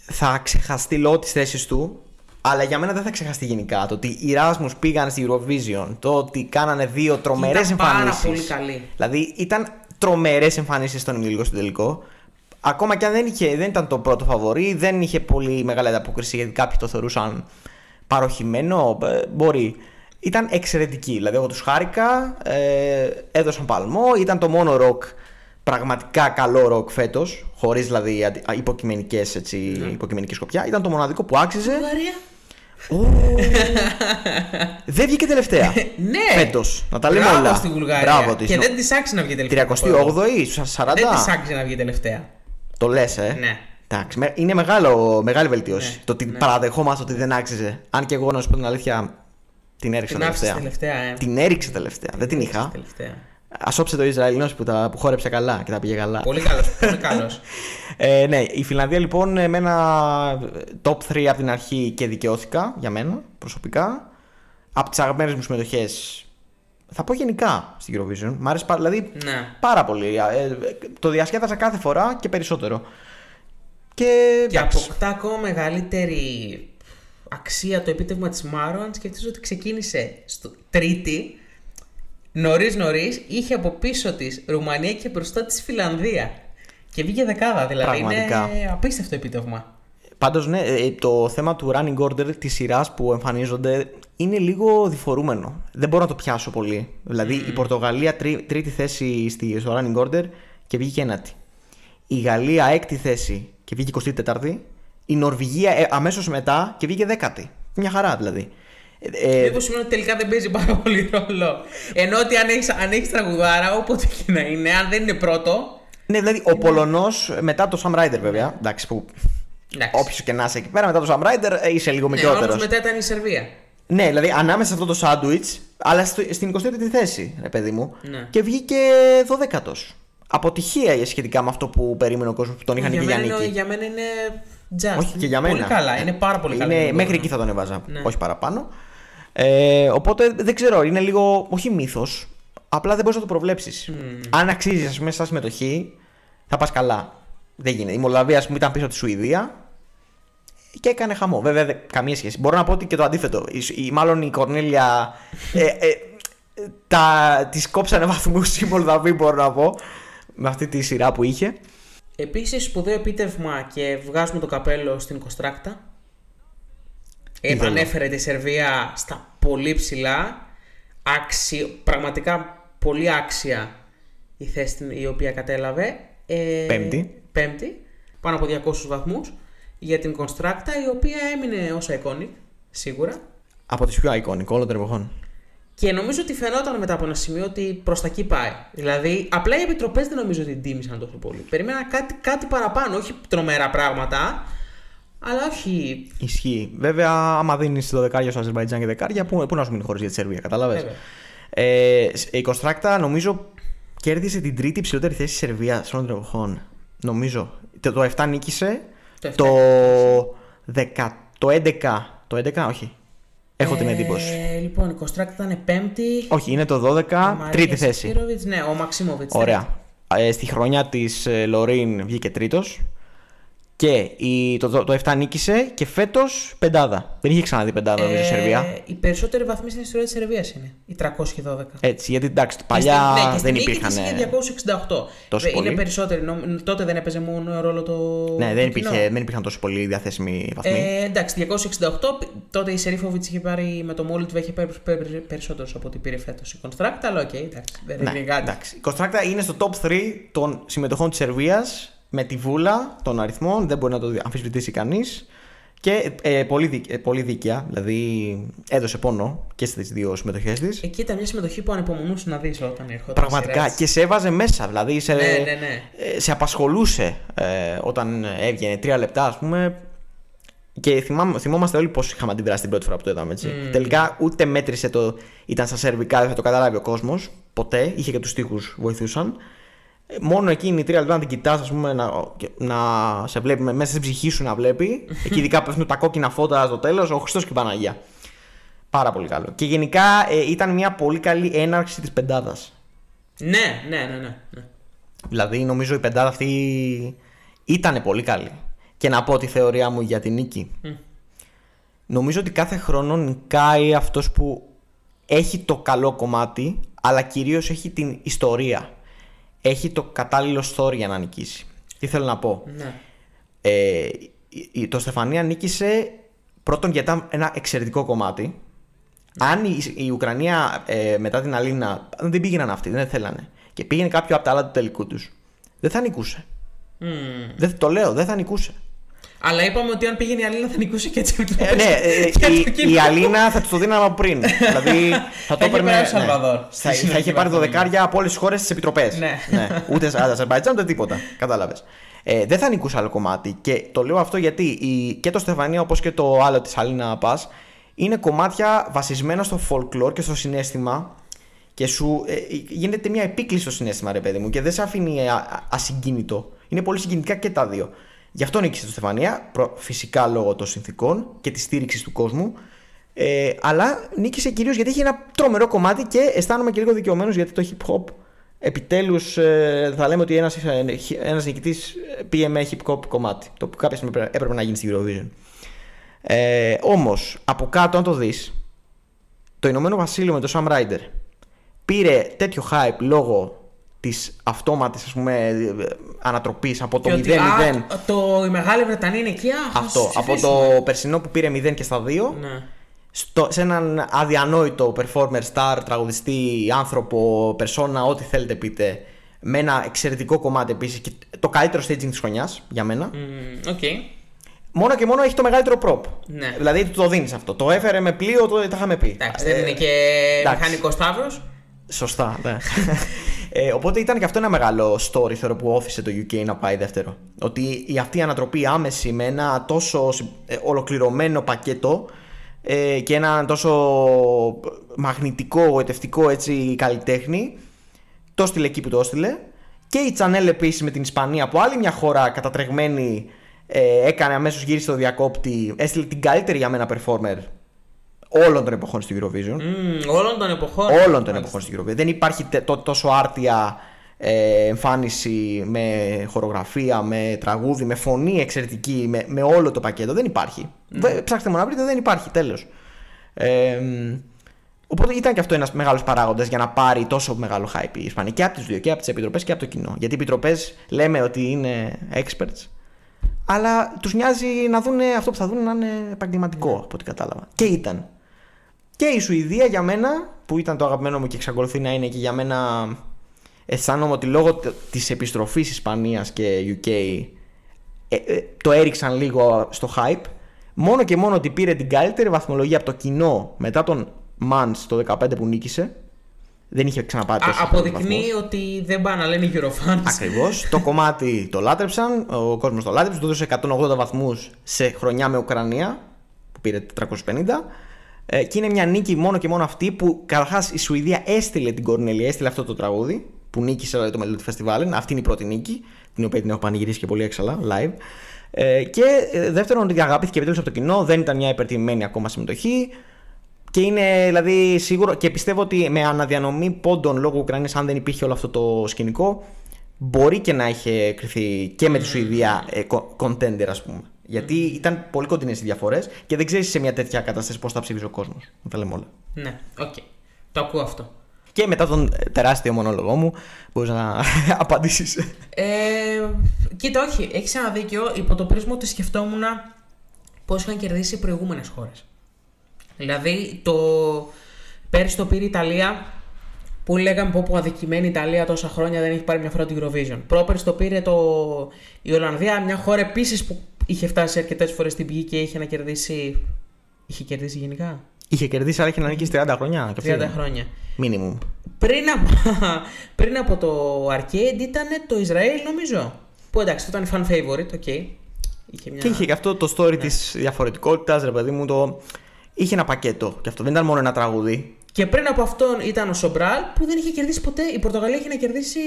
θα ξεχαστεί λόγω της θέσης του αλλά για μένα δεν θα ξεχαστεί γενικά το ότι οι Erasmus πήγαν στη Eurovision, το ότι κάνανε δύο τρομερές
Ήταν πάρα
εμφανίσεις.
πολύ καλή.
Δηλαδή ήταν τρομερές εμφανίσεις στον ημιλικό στο τελικό. Ακόμα και αν δεν, είχε, δεν ήταν το πρώτο φαβορή, δεν είχε πολύ μεγάλη ανταπόκριση γιατί κάποιοι το θεωρούσαν παροχημένο. ε, Μπορεί. Ήταν εξαιρετική. Δηλαδή, εγώ τους χάρηκα, ε, έδωσαν παλμό. Ήταν το μόνο ροκ, πραγματικά καλό ροκ φέτος, χωρίς δηλαδή αντι- α, υποκειμενικές, έτσι,
Ναι.
υποκειμενική σκοπιά. Ήταν το μοναδικό που άξιζε.
Βουλγαρία.
Ω, δεν βγήκε τελευταία. [LAUGHS]
Ναι!
Φέτος. Να τα λέμε
Μπράβο
όλα.
στη Βουλγαρία.
Μπράβο της.
Και δεν της άξιζε να βγει τελευταία.
38η, στου 40.
Δεν της άξιζε να βγει τελευταία.
Το λες, ε.
Ναι.
Εντάξει, με- είναι μεγάλο, μεγάλη βελτίωση.
Ναι,
Το ότι
ναι.
παραδεχόμαστε ότι δεν άξιζε. Αν και εγώ να σου πω την αλήθεια, την έριξα
Την άφησες
τελευταία.
τελευταία, ε.
Την έριξε τελευταία. Δεν την είχα.
Τελευταία.
Ασόψε το Ισραηλινός που, τα, που χόρεψε καλά και τα πήγε καλά.
Πολύ καλός. πολύ καλός. [LAUGHS]
Ε, ναι, η Φιλανδία λοιπόν με ένα top 3 από την αρχή και δικαιώθηκα για μένα προσωπικά. Από τις αγαπημένες μου συμμετοχές. Θα πω γενικά στην Eurovision. Μ' άρεσε πάρα, δηλαδή,
Ναι.
πάρα πολύ. Ε, το διασκέδασα κάθε φορά και περισσότερο. Και,
Και
εντάξει.
αποκτά ακόμα μεγαλύτερη αξία το επίτευγμα της Μάρο αν σκεφτείς ότι ξεκίνησε στο τρίτη νωρίς νωρίς είχε από πίσω της Ρουμανία και μπροστά της Φιλανδία και βγήκε δεκάδα δηλαδή
Πραγματικά.
είναι απίστευτο επίτευγμα
Πάντως ναι, ε, το θέμα του running order της σειράς που εμφανίζονται είναι λίγο διφορούμενο. Δεν μπορώ να το πιάσω πολύ. Δηλαδή η Πορτογαλία τρί- τρίτη θέση στη, στο running order και βγήκε ένατη. Η Γαλλία έκτη θέση και βγήκε 24η. Η Νορβηγία ε, αμέσως μετά και βγήκε δέκατη. Μια χαρά δηλαδή. Ε, ε,
Μήπως σημαίνει ότι τελικά δεν παίζει πάρα πολύ ρόλο ενώ ότι αν έχεις, αν έχεις τραγουδάρα όποτε και να είναι αν δεν είναι πρώτο
ναι, δηλαδή ο Πολωνός μετά το Sam Ryder βέβαια, εντάξει που
εντάξει.
όποιος και να είσαι εκεί πέρα μετά το Sam Ryder ε, είσαι λίγο
ναι,
μικρότερος.
όμως μετά ήταν η Σερβία
Ναι, δηλαδή ανάμεσα σε αυτό το σάντουιτς, αλλά στο, στην 23η θέση, ρε παιδί μου.
Ναι.
Και βγήκε 12ο. Αποτυχία σχετικά με αυτό που περίμενε ο κόσμος που τον είχαν
για
και για
μένα, είναι-
νίκη.
για μένα είναι just
Όχι και για μένα.
πολύ καλά είναι πάρα πολύ καλά
Είναι,
για τον
μέχρι
κόσμο.
εκεί θα τον έβαζα.
Ναι.
Όχι παραπάνω. Ε, οπότε δεν ξέρω, είναι λίγο. Όχι μύθος. Απλά δεν μπορείς να το προβλέψεις. Αν αξίζεις, ας πούμε, σαν συμμετοχή, θα πας καλά. Δεν γίνεται. Η Μολδαβία, ας πούμε, ήταν πίσω από τη Σουηδία και έκανε χαμό. Βέβαια, δε- καμία σχέση. Μπορώ να πω ότι και το αντίθετο. Η, η- μάλλον η Κορνέλια. Ε, ε, τα, της κόψανε βαθμούς οι Μολδαβοί, μπορώ να πω. Με αυτή τη σειρά που είχε.
Επίσης, σπουδαίο επίτευγμα και βγάζουμε το καπέλο στην Κονστράκτα.
Ήθελα.
Επανέφερε τη Σερβία στα πολύ ψηλά. Άξι, πραγματικά πολύ άξια η θέση την- η οποία κατέλαβε. Ε,
Πέμπτη.
Πέμπτη. πάνω από 200 βαθμούς για την Konstrakta, η οποία έμεινε ως iconic, σίγουρα.
Από τις πιο iconic όλων των εποχών.
Και νομίζω ότι φαινόταν μετά από ένα σημείο ότι προς τα εκεί πάει. Δηλαδή, απλά οι επιτροπές δεν νομίζω ότι την τίμησαν τόσο πολύ. Περίμενα κάτι, κάτι παραπάνω, όχι τρομερά πράγματα, αλλά όχι.
Ισχύει. Βέβαια, άμα δίνεις το δεκάρια στο Αζερμπαϊτζάν και δεκάρια, πού, πού να σου μείνει χώρος για τη Σερβία, κατάλαβες;
Βέβαια.
Ε, η Κονστράκτα νομίζω κέρδισε την τρίτη υψηλότερη θέση τη Σερβίας όλων των εποχών. Νομίζω. Το, το 7 νίκησε.
Το
Το,
7
10, το 11. Το 11, όχι. Έχω την εντύπωση.
Ε, λοιπόν, η Constracta ήταν πέμπτη.
Όχι, είναι το 12,
Ο Μαρία
τρίτη θέση.
Σπύροβιτς, ναι, ο Μαξίμοβιτς.
Ωραία. Ε, στη χρονιά της Λωρίν βγήκε τρίτος. Και η, το, το, το 7 νίκησε και φέτος πεντάδα. Δεν είχε ξαναδεί πεντάδα, νομίζω, η Σερβία.
Η περισσότερη βαθμή στην ιστορία της Σερβίας είναι. Η 312.
Έτσι, γιατί εντάξει, παλιά
Και στη- ναι, και στην
δεν
νίκη
υπήρχαν.
της είχε 268.
τόσο
Δε- είναι
πολύ.
περισσότεροι. νο- Τότε δεν έπαιζε μόνο ρόλο το.
Ναι, δεν,
το κοινό.
υπήρχε, δεν υπήρχαν τόσο πολύ διαθέσιμοι βαθμοί.
Ε, εντάξει, 268. π- Τότε η Σερίφοβιτς είχε πάρει με το Molitva είχε πάρει περισσότερου από ό,τι πήρε φέτος η Konstrakta, αλλά οκ, εντάξει. Δεν
ναι,
είναι κάτι.
εντάξει. Η Κονστράκτα είναι στο top 3 των συμμετοχών της Σερβίας με τη βούλα των αριθμών. Δεν μπορεί να το αμφισβητήσει κανείς. Και ε, πολύ, δίκαια, πολύ δίκαια, δηλαδή έδωσε πόνο και στις δύο συμμετοχές της.
Εκεί ήταν μια συμμετοχή που ανυπομονούσες να δεις όταν ερχόταν.
Πραγματικά
σειρές.
και σε έβαζε μέσα, δηλαδή σε,
Ναι, ναι, ναι.
ε, σε απασχολούσε ε, όταν έβγαινε τρία λεπτά, ας πούμε. Και θυμάμαι, θυμόμαστε όλοι πώς είχαμε αντιδράσει την πρώτη φορά που το είδαμε. Έτσι. Τελικά ούτε μέτρησε το. ήταν στα σερβικά, δεν θα το καταλάβει ο κόσμος. Ποτέ. Είχε και τους τοίχου βοηθούσαν. Ε, Μόνο εκείνη η τρία λεπτά να την κοιτάς, ας πούμε, να, και- να σε βλέπει με- μέσα στην ψυχή σου να βλέπει. [LAUGHS] Εκεί ειδικά πέφτουν τα κόκκινα φώτα στο τέλος, ο Χριστός και η Παναγία. Πάρα πολύ καλό. Και γενικά ε, ήταν μια πολύ καλή έναρξη της πεντάδας.
Ναι, ναι, ναι, ναι. ναι.
Δηλαδή νομίζω η πεντάδα αυτή ήταν πολύ καλή. Και να πω τη θεωρία μου για την νίκη. Νομίζω ότι κάθε χρόνο νικάει αυτός που έχει το καλό κομμάτι, αλλά κυρίως έχει την ιστορία. Έχει το κατάλληλο story για να νικήσει. Τι θέλω να πω;
ναι.
Ε, η- η- το Στεφανία νίκησε πρώτον γιατί ήταν ένα εξαιρετικό κομμάτι. Αν η, η Ουκρανία ε, μετά την Αλίνα δεν πήγαιναν αυτοί, δεν θέλανε. Και πήγαινε κάποιο από τα άλλα του τελικού τους. Δεν θα νικούσε.
Μμμ.
Δεν, το λέω, δεν θα νικούσε.
Αλλά είπαμε ότι αν πήγαινε η Αλίνα θα νικούσε και έτσι.
Ε, ναι, ε,
Και το
η,
κοινό.
η Αλίνα θα τους το δίναμε από πριν. δηλαδή θα το
είχε
έπαιρνε.
περάσει ο Σαλβαδόρ στη
θα, θα
συνολική
είχε πάρει
βαθμολογία.
δωδεκάρια από όλες τις χώρες τη επιτροπές.
Ναι.
Ούτε Αζερβαϊτζάν ούτε τίποτα. Κατάλαβες. Ε, δεν θα νικούσε άλλο κομμάτι. Και το λέω αυτό γιατί η, και το Στεφανία όπως και το άλλο της Αλίνα Πας είναι κομμάτια βασισμένα στο folklore και στο συνέστημα. Και σου ε, γίνεται μια επίκληση στο συνέστημα, ρε παιδί μου, και δεν σε αφήνει α- α- ασυγκίνητο. Είναι πολύ συγκινητικά και τα δύο. Γι' αυτό νίκησε το Στεφανία, προ- φυσικά λόγω των συνθήκων και της στήριξης του κόσμου. Ε, αλλά νίκησε κυρίως γιατί είχε ένα τρομερό κομμάτι και αισθάνομαι και λίγο δικαιωμένος γιατί το hip hop επιτέλους θα λέμε ότι ένας ένας νικητής πήγε με hip hop κομμάτι. Το που κάποια στιγμή έπρεπε- έπρεπε να γίνει στη Eurovision. Ε, Όμως, από κάτω, αν το δεις, το Ηνωμένο Βασίλειο με το Sam Ryder πήρε τέτοιο hype λόγω της αυτόματης ανατροπής από το 0-0.
Και ότι, α, το, η Μεγάλη Βρετανία είναι εκεί. Α,
Αυτό.
θα
Από
ψηφίσουμε.
το περσινό που πήρε 0 και στα 2
Ναι.
στο, σε έναν αδιανόητο performer, star, τραγουδιστή, άνθρωπο, περσόνα, ό,τι θέλετε πείτε. Με ένα εξαιρετικό κομμάτι επίσης και το καλύτερο staging της χρονιάς για μένα.
Μμμ, Οκ.
Μόνο και μόνο έχει το μεγαλύτερο prop.
Ναι.
Δηλαδή του το δίνεις αυτό. Το έφερε με πλοίο, το, τα είχαμε πει.
Εντάξει,
Ε,
δεν είναι και
εντάξει.
μηχανικός Σταύρο.
Σωστά, ναι. ε, οπότε ήταν και αυτό ένα μεγάλο story θεωρώ που ώθησε το UK να πάει δεύτερο. Ότι η αυτή η ανατροπή άμεση με ένα τόσο συ- ε, ολοκληρωμένο πακέτο ε, και ένα τόσο μαγνητικό, γοητευτικό έτσι καλλιτέχνη το έστειλε εκεί που το έστειλε. Και η Channel επίσης με την Ισπανία από άλλη μια χώρα κατατρεγμένη ε, έκανε αμέσως γύρισε στο διακόπτη. Έστειλε την καλύτερη για μένα performer όλων των εποχών στη Eurovision.
Μμμ, Όλων των εποχών.
Όλων των εποχών στην Eurovision. Δεν υπάρχει τε- τό- τόσο άρτια ε, εμφάνιση με χορογραφία, με τραγούδι, με φωνή εξαιρετική, με, με όλο το πακέτο. Δεν υπάρχει. Βε- Ψάξτε μόνο να βρείτε, δεν υπάρχει. Τέλος. Ε, μ, οπότε ήταν και αυτό ένας μεγάλος παράγοντας για να πάρει τόσο μεγάλο hype η Ισπανία και από τις δύο, και από τις επιτροπές και από το κοινό. Γιατί οι επιτροπές λέμε ότι είναι experts, αλλά τους νοιάζει να δουν αυτό που θα δουν να είναι επαγγελματικό από ό,τι κατάλαβα. Και ήταν. Και η Σουηδία για μένα, που ήταν το αγαπημένο μου και εξακολουθεί να είναι και για μένα, αισθάνομαι ότι λόγω τε- της επιστροφής Ισπανίας και UK ε, ε, το έριξαν λίγο στο hype. Μόνο και μόνο ότι πήρε την καλύτερη βαθμολογία από το κοινό μετά τον Μαντ το 15 που νίκησε. Δεν είχε ξαναπάει
Α,
τόσο
αποδεικνύει ότι δεν πάνε να λένε Eurofans.
Ακριβώς. το κομμάτι το λάτρεψαν, ο κόσμος το λάτρεψε, του έδωσε 180 βαθμούς σε χρονιά με Ουκρανία, που πήρε 450. Ε, και είναι μια νίκη μόνο και μόνο αυτή που καταρχάς η Σουηδία έστειλε την Κορνέλια, έστειλε αυτό το τραγούδι που νίκησε δηλαδή, το Melody Festival. Αυτή είναι η πρώτη νίκη, την οποία την έχω πανηγυρίσει και πολύ έξαλα, live. Ε, και ε, δεύτερον, ότι αγαπήθηκε επιτέλους από το κοινό, δεν ήταν μια υπερτιμημένη ακόμα συμμετοχή. Και είναι δηλαδή σίγουρο και πιστεύω ότι με αναδιανομή πόντων λόγω Ουκρανίας αν δεν υπήρχε όλο αυτό το σκηνικό μπορεί και να είχε κριθεί και με τη Σουηδία ε, κο- contender ας πούμε. Γιατί ήταν πολύ κοντινές οι διαφορές και δεν ξέρεις σε μια τέτοια κατάσταση πώς θα ψήφιζε ο κόσμος. Να τα λέμε όλα.
Ναι, οκ. Το ακούω αυτό.
Και μετά τον ε, τεράστιο μονόλογο μου μπορείς να [LAUGHS] απαντήσεις.
Ε, κοίτα, όχι, έχει ένα δίκιο υπό το πρίσμα ότι σκεφτόμουν πώς είχαν κερδίσει οι προηγούμενες χώρες. Δηλαδή, το... πέρυσι το πήρε η Ιταλία που λέγαμε πω, πω αδικημένη η Ιταλία τόσα χρόνια δεν έχει πάρει μια φορά το Eurovision. Πρόπερσι το πήρε το... η Ολλανδία, μια χώρα επίσης που είχε φτάσει αρκετές φορές στην πηγή και είχε να κερδίσει. Είχε κερδίσει γενικά;
Είχε κερδίσει αλλά είχε να νικήσει 30 χρόνια. και
30
αυτή.
χρόνια.
Minimum.
Πριν από, [LAUGHS] πριν από το Arcade ήταν το Ισραήλ νομίζω. Που εντάξει, αυτό ήταν fan favorite, OK. Είχε μια...
Και είχε και αυτό το story της διαφορετικότητας, ρε παιδί μου, το... Είχε ένα πακέτο και αυτό δεν ήταν μόνο ένα τραγούδι.
Και πριν από αυτόν ήταν ο Σομπράλ που δεν είχε κερδίσει ποτέ. Η Πορτογαλία είχε να κερδίσει.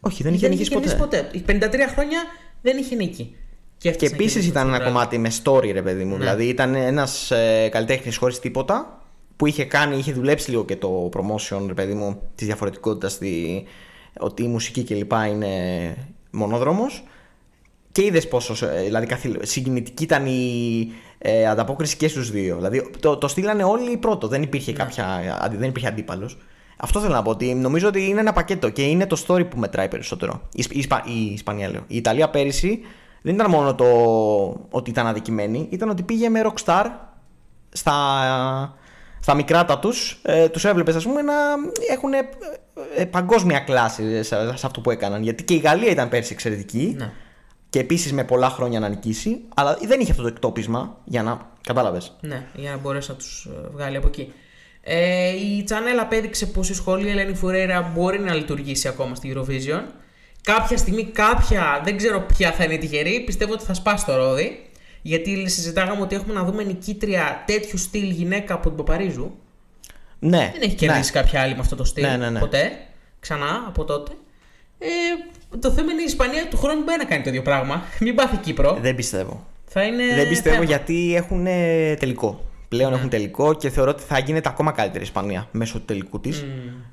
Όχι, δεν είχε νικήσει ποτέ.
ποτέ. Οι 53 χρόνια δεν είχε νίκη.
Και
έφτασε να
επίσης
κερδίσει
ήταν
τον
ένα
Σομπράλ.
κομμάτι με story, ρε παιδί μου.
Ναι.
Δηλαδή ήταν ένας ε, καλλιτέχνης χωρίς τίποτα που είχε κάνει, είχε δουλέψει λίγο και το promotion, ρε παιδί μου, της διαφορετικότητας, ότι η μουσική κλπ. είναι μονόδρομος. Και είδες πόσο ε, δηλαδή, καθήλ- συγκινητική ήταν η ε, ανταπόκριση και στους δύο. Δηλαδή το, το στείλανε όλοι πρώτο. Δεν υπήρχε, κάποια, αντι- δεν υπήρχε αντίπαλος. Αυτό θέλω να πω. Ότι νομίζω ότι είναι ένα πακέτο και είναι το story που μετράει περισσότερο. Η, Ισ- η, Ισπα- η Ισπανία λέω. Η Ιταλία πέρυσι δεν ήταν μόνο το ότι ήταν αδικημένη, ήταν ότι πήγε με rockstar στα, στα μικράτα τους. Ε, τους έβλεπες, ας πούμε, να έχουν ε, ε, παγκόσμια κλάση σε, σε αυτό που έκαναν. Γιατί και η Γαλλία ήταν πέρσι εξαιρετική
Ναι.
και επίσης με πολλά χρόνια να νικήσει, αλλά δεν είχε αυτό το εκτόπισμα για να. Κατάλαβες.
Ναι, για να μπορέσει να τους βγάλει από εκεί. Ε, η Τσάνελ απέδειξε πως η σχολή Ελένη Φουρέιρα μπορεί να λειτουργήσει ακόμα στη Eurovision. Κάποια στιγμή, κάποια, δεν ξέρω ποια θα είναι η τυχερή, πιστεύω ότι θα σπάσει το ρόδι. Γιατί συζητάγαμε ότι έχουμε να δούμε νικήτρια τέτοιου στυλ γυναίκα από την Παπαρίζου.
Ναι.
Δεν έχει κερδίσει κάποια άλλη με αυτό το στυλ
Ναι, ναι, ναι.
ποτέ. Ξανά από τότε. Ε, το θέμα είναι η Ισπανία του χρόνου μπορεί να κάνει το ίδιο πράγμα. Μην πάθει Κύπρο.
Δεν πιστεύω.
Θα είναι.
δεν πιστεύω
θέμα.
γιατί έχουν ε, τελικό. Πλέον
Ναι.
έχουν τελικό και θεωρώ ότι θα γίνεται ακόμα καλύτερη η Ισπανία μέσω του τελικού της.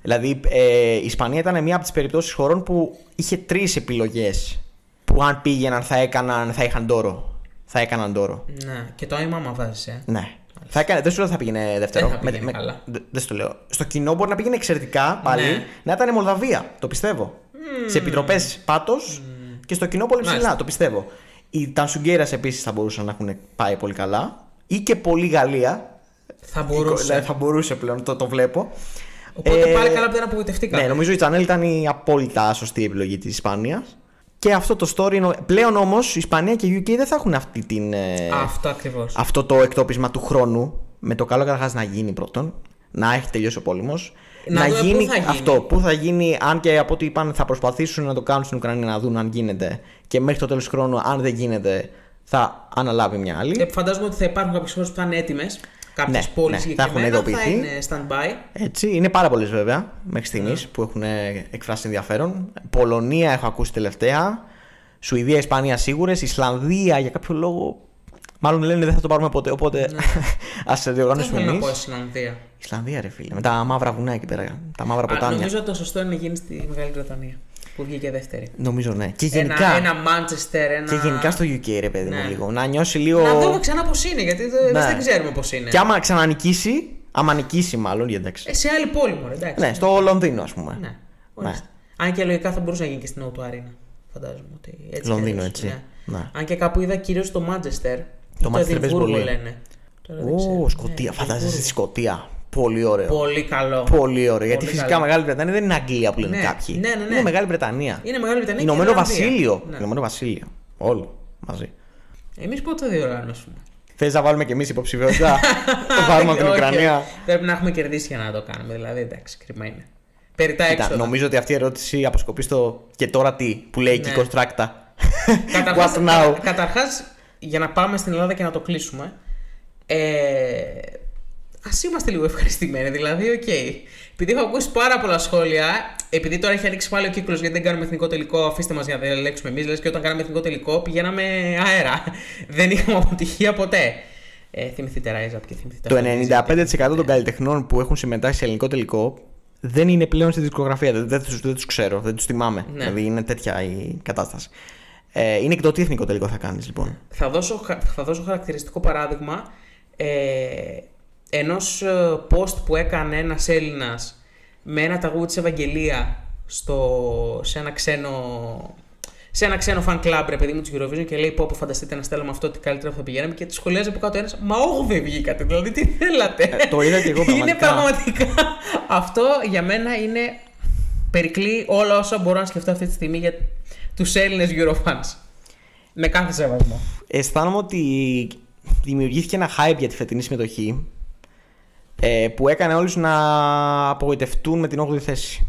Δηλαδή, ε, η Ισπανία ήταν μία από τις περιπτώσεις χωρών που είχε τρεις επιλογές που αν πήγαιναν θα έκαναν, θα είχαν τόρο. Θα έκαναν τόρο.
Ναι, και το άμα βάζεις, ε.
Ναι. Θα έκανε, δεν σου λέω ότι θα πήγαινε δεύτερο.
Δεν θα πήγαινε καλά.
δε- δεν σου το λέω. Στο κοινό μπορεί να πήγαινε εξαιρετικά πάλι.
Ναι.
Να ήταν Μολδαβία. Το πιστεύω. Σε επιτροπές πάτος και στο κοινό πολύ ψηλά.
Μάλιστα.
Το πιστεύω. Οι Τανσουγκέρας επίσης θα μπορούσαν να έχουν πάει πολύ καλά. Ή και πολύ Γαλλία.
Θα μπορούσε.
Δηλαδή, θα μπορούσε πλέον, το, το βλέπω.
Οπότε
Ε,
πάλι καλά που δεν απογοητευτήκαμε.
Ναι, νομίζω η Τσανέλ ήταν η απόλυτα σωστή επιλογή της Ισπανίας. Και αυτό το story. είναι- Πλέον όμως η Ισπανία και η UK δεν θα έχουν αυτή την. ε,
Αυτό ακριβώς.
αυτό το εκτόπισμα του χρόνου. Με το καλό καταρχάς να γίνει πρώτον. Να έχει τελειώσει ο πόλεμος.
Να δούμε πού θα γίνει.
αυτό. Πού θα γίνει, αν και από ό,τι είπαν θα προσπαθήσουν να το κάνουν στην Ουκρανία να δουν αν γίνεται. Και μέχρι το τέλος του χρόνου, αν δεν γίνεται, θα αναλάβει μια άλλη.
Ε, φαντάζομαι ότι θα υπάρχουν κάποιες χώρες που θα είναι έτοιμες. Κάποιες
Ναι,
πόλεις
ναι, θα
συγκεκριμένα
έχουν
θα,
ειδοποιηθεί.
είναι stand-by.
Έτσι, είναι πάρα πολλές βέβαια μέχρι στιγμής
Ναι.
που έχουν ε, εκφράσει ενδιαφέρον. Πολωνία έχω ακούσει τελευταία. Σουηδία, Ισπανία σίγουρες. Ισλανδία για κάποιο λόγο. Μάλλον λένε δεν θα το πάρουμε ποτέ. Οπότε [LAUGHS] ας
Δεν
διοργανώσουμε
θέλω να
εμείς.
πω Ισλανδία.
Ισλανδία, ρε φίλε. Με τα μαύρα βουνά εκεί πέρα. Τα μαύρα
Α,
ποτάμια.
νομίζω ότι το σωστό είναι να γίνει στη Μεγάλη Βρετανία. Που βγήκε δεύτερη.
Νομίζω ναι. Και γενικά,
Ένα, ένα Manchester, ένα.
και γενικά στο UK, ρε παιδί μου,
Ναι.
λίγο. Να νιώσει λίγο.
Να δούμε ξανά πώς είναι, γιατί εμεί
Ναι.
δεν ξέρουμε πώς είναι.
Και άμα ξανανικήσει, άμα νικήσει μάλλον, γιατί εντάξει.
Ε, σε άλλη πόλη μου, εντάξει.
Ναι, στο Λονδίνο, ας πούμε.
Ναι. ορίστε. Αν και λογικά θα μπορούσε να γίνει και στην Auto Arena. Φαντάζομαι ότι έτσι.
Λονδίνο,
κι αλλιώς,
έτσι.
Ναι.
Ναι.
Αν και κάπου είδα κυρίως το Manchester.
Το
ή
Manchester παίζει
Εδιμβούργο
πολύ.
λένε. Τώρα δεν ξέρω.
Ω, Σκοτία.
Ναι,
Φαντάζεσαι
Εδιμβούργο.
στη Σκοτία. Πολύ ωραίο.
Πολύ καλό.
Πολύ ωραίο. Γιατί
Πολύ
φυσικά
καλό.
Μεγάλη Βρετανία δεν είναι Αγγλία που λένε
Ναι,
κάποιοι.
ναι, ναι, ναι.
Είναι Μεγάλη Βρετανία.
Είναι Μεγάλη Βρετανία. και
Ηνωμένο
Ιρλανδία.
Βασίλειο.
Ναι.
Ηνωμένο Βασίλειο. Όλο. μαζί.
Εμείς πότε θα διοργανώσουμε;
Θες να βάλουμε κι εμείς υποψηφιότητα; το βάλουμε από την [LAUGHS]
Όχι,
Ουκρανία;
Πρέπει να έχουμε κερδίσει για να το κάνουμε. Δηλαδή, εντάξει, κρίμα είναι. Περί τα
Κοίτα,
έξοδα.
νομίζω ότι αυτή η ερώτηση αποσκοπεί στο και τώρα τι που λέει
Ναι.
η Κονστράκτα.
Καταρχάς,
What now?
κατα- καταρχάς, για να πάμε στην Ελλάδα και να το κλείσουμε, ε, ας είμαστε λίγο ευχαριστημένοι. Δηλαδή, οκ. Επειδή έχω ακούσει πάρα πολλά σχόλια, επειδή τώρα έχει ανοίξει πάλι ο κύκλος γιατί δεν κάνουμε εθνικό τελικό, αφήστε μας για να διαλέξουμε εμείς. Λες και όταν κάναμε εθνικό τελικό πηγαίναμε αέρα. [LAUGHS] δεν είχαμε αποτυχία ποτέ. Ε, θυμηθείτε Rise Up και θυμηθείτε.
Το
αυτό που
95% των καλλιτεχνών που έχουν συμμετάσχει σε ελληνικό τελικό δεν είναι πλέον στη δισκογραφία. Δεν, δεν, τους, δεν τους ξέρω, δεν τους θυμάμαι.
Ναι.
Δηλαδή είναι τέτοια η κατάσταση. Ε, είναι και το τι εθνικό τελικό θα κάνεις λοιπόν.
Θα δώσω, χα- θα δώσω χαρακτηριστικό παράδειγμα ε, ενός ε, post που έκανε ένας Έλληνας με ένα ταγούδι της Ευαγγελία στο, σε ένα ξένο σε ένα ξένο fan club, ρε παιδί μου, της Eurovision και λέει: Πω, πω φανταστείτε να στέλνουμε αυτό, τι καλύτερα που θα πηγαίναμε. Και τη σχολιάζει από κάτω ένας: Μα όχι, δεν βγήκατε. Δηλαδή, τι θέλατε.
Ε, το είδα και εγώ [LAUGHS]
είναι
πραγματικά.
πραγματικά. αυτό για μένα είναι. Περικλεί όλα όσα μπορώ να σκεφτώ αυτή τη στιγμή για τους Έλληνες Eurofans. Με κάθε σεβασμό.
Αισθάνομαι ότι δημιουργήθηκε ένα hype για τη φετινή συμμετοχή ε, που έκανε όλους να απογοητευτούν με την 8η θέση.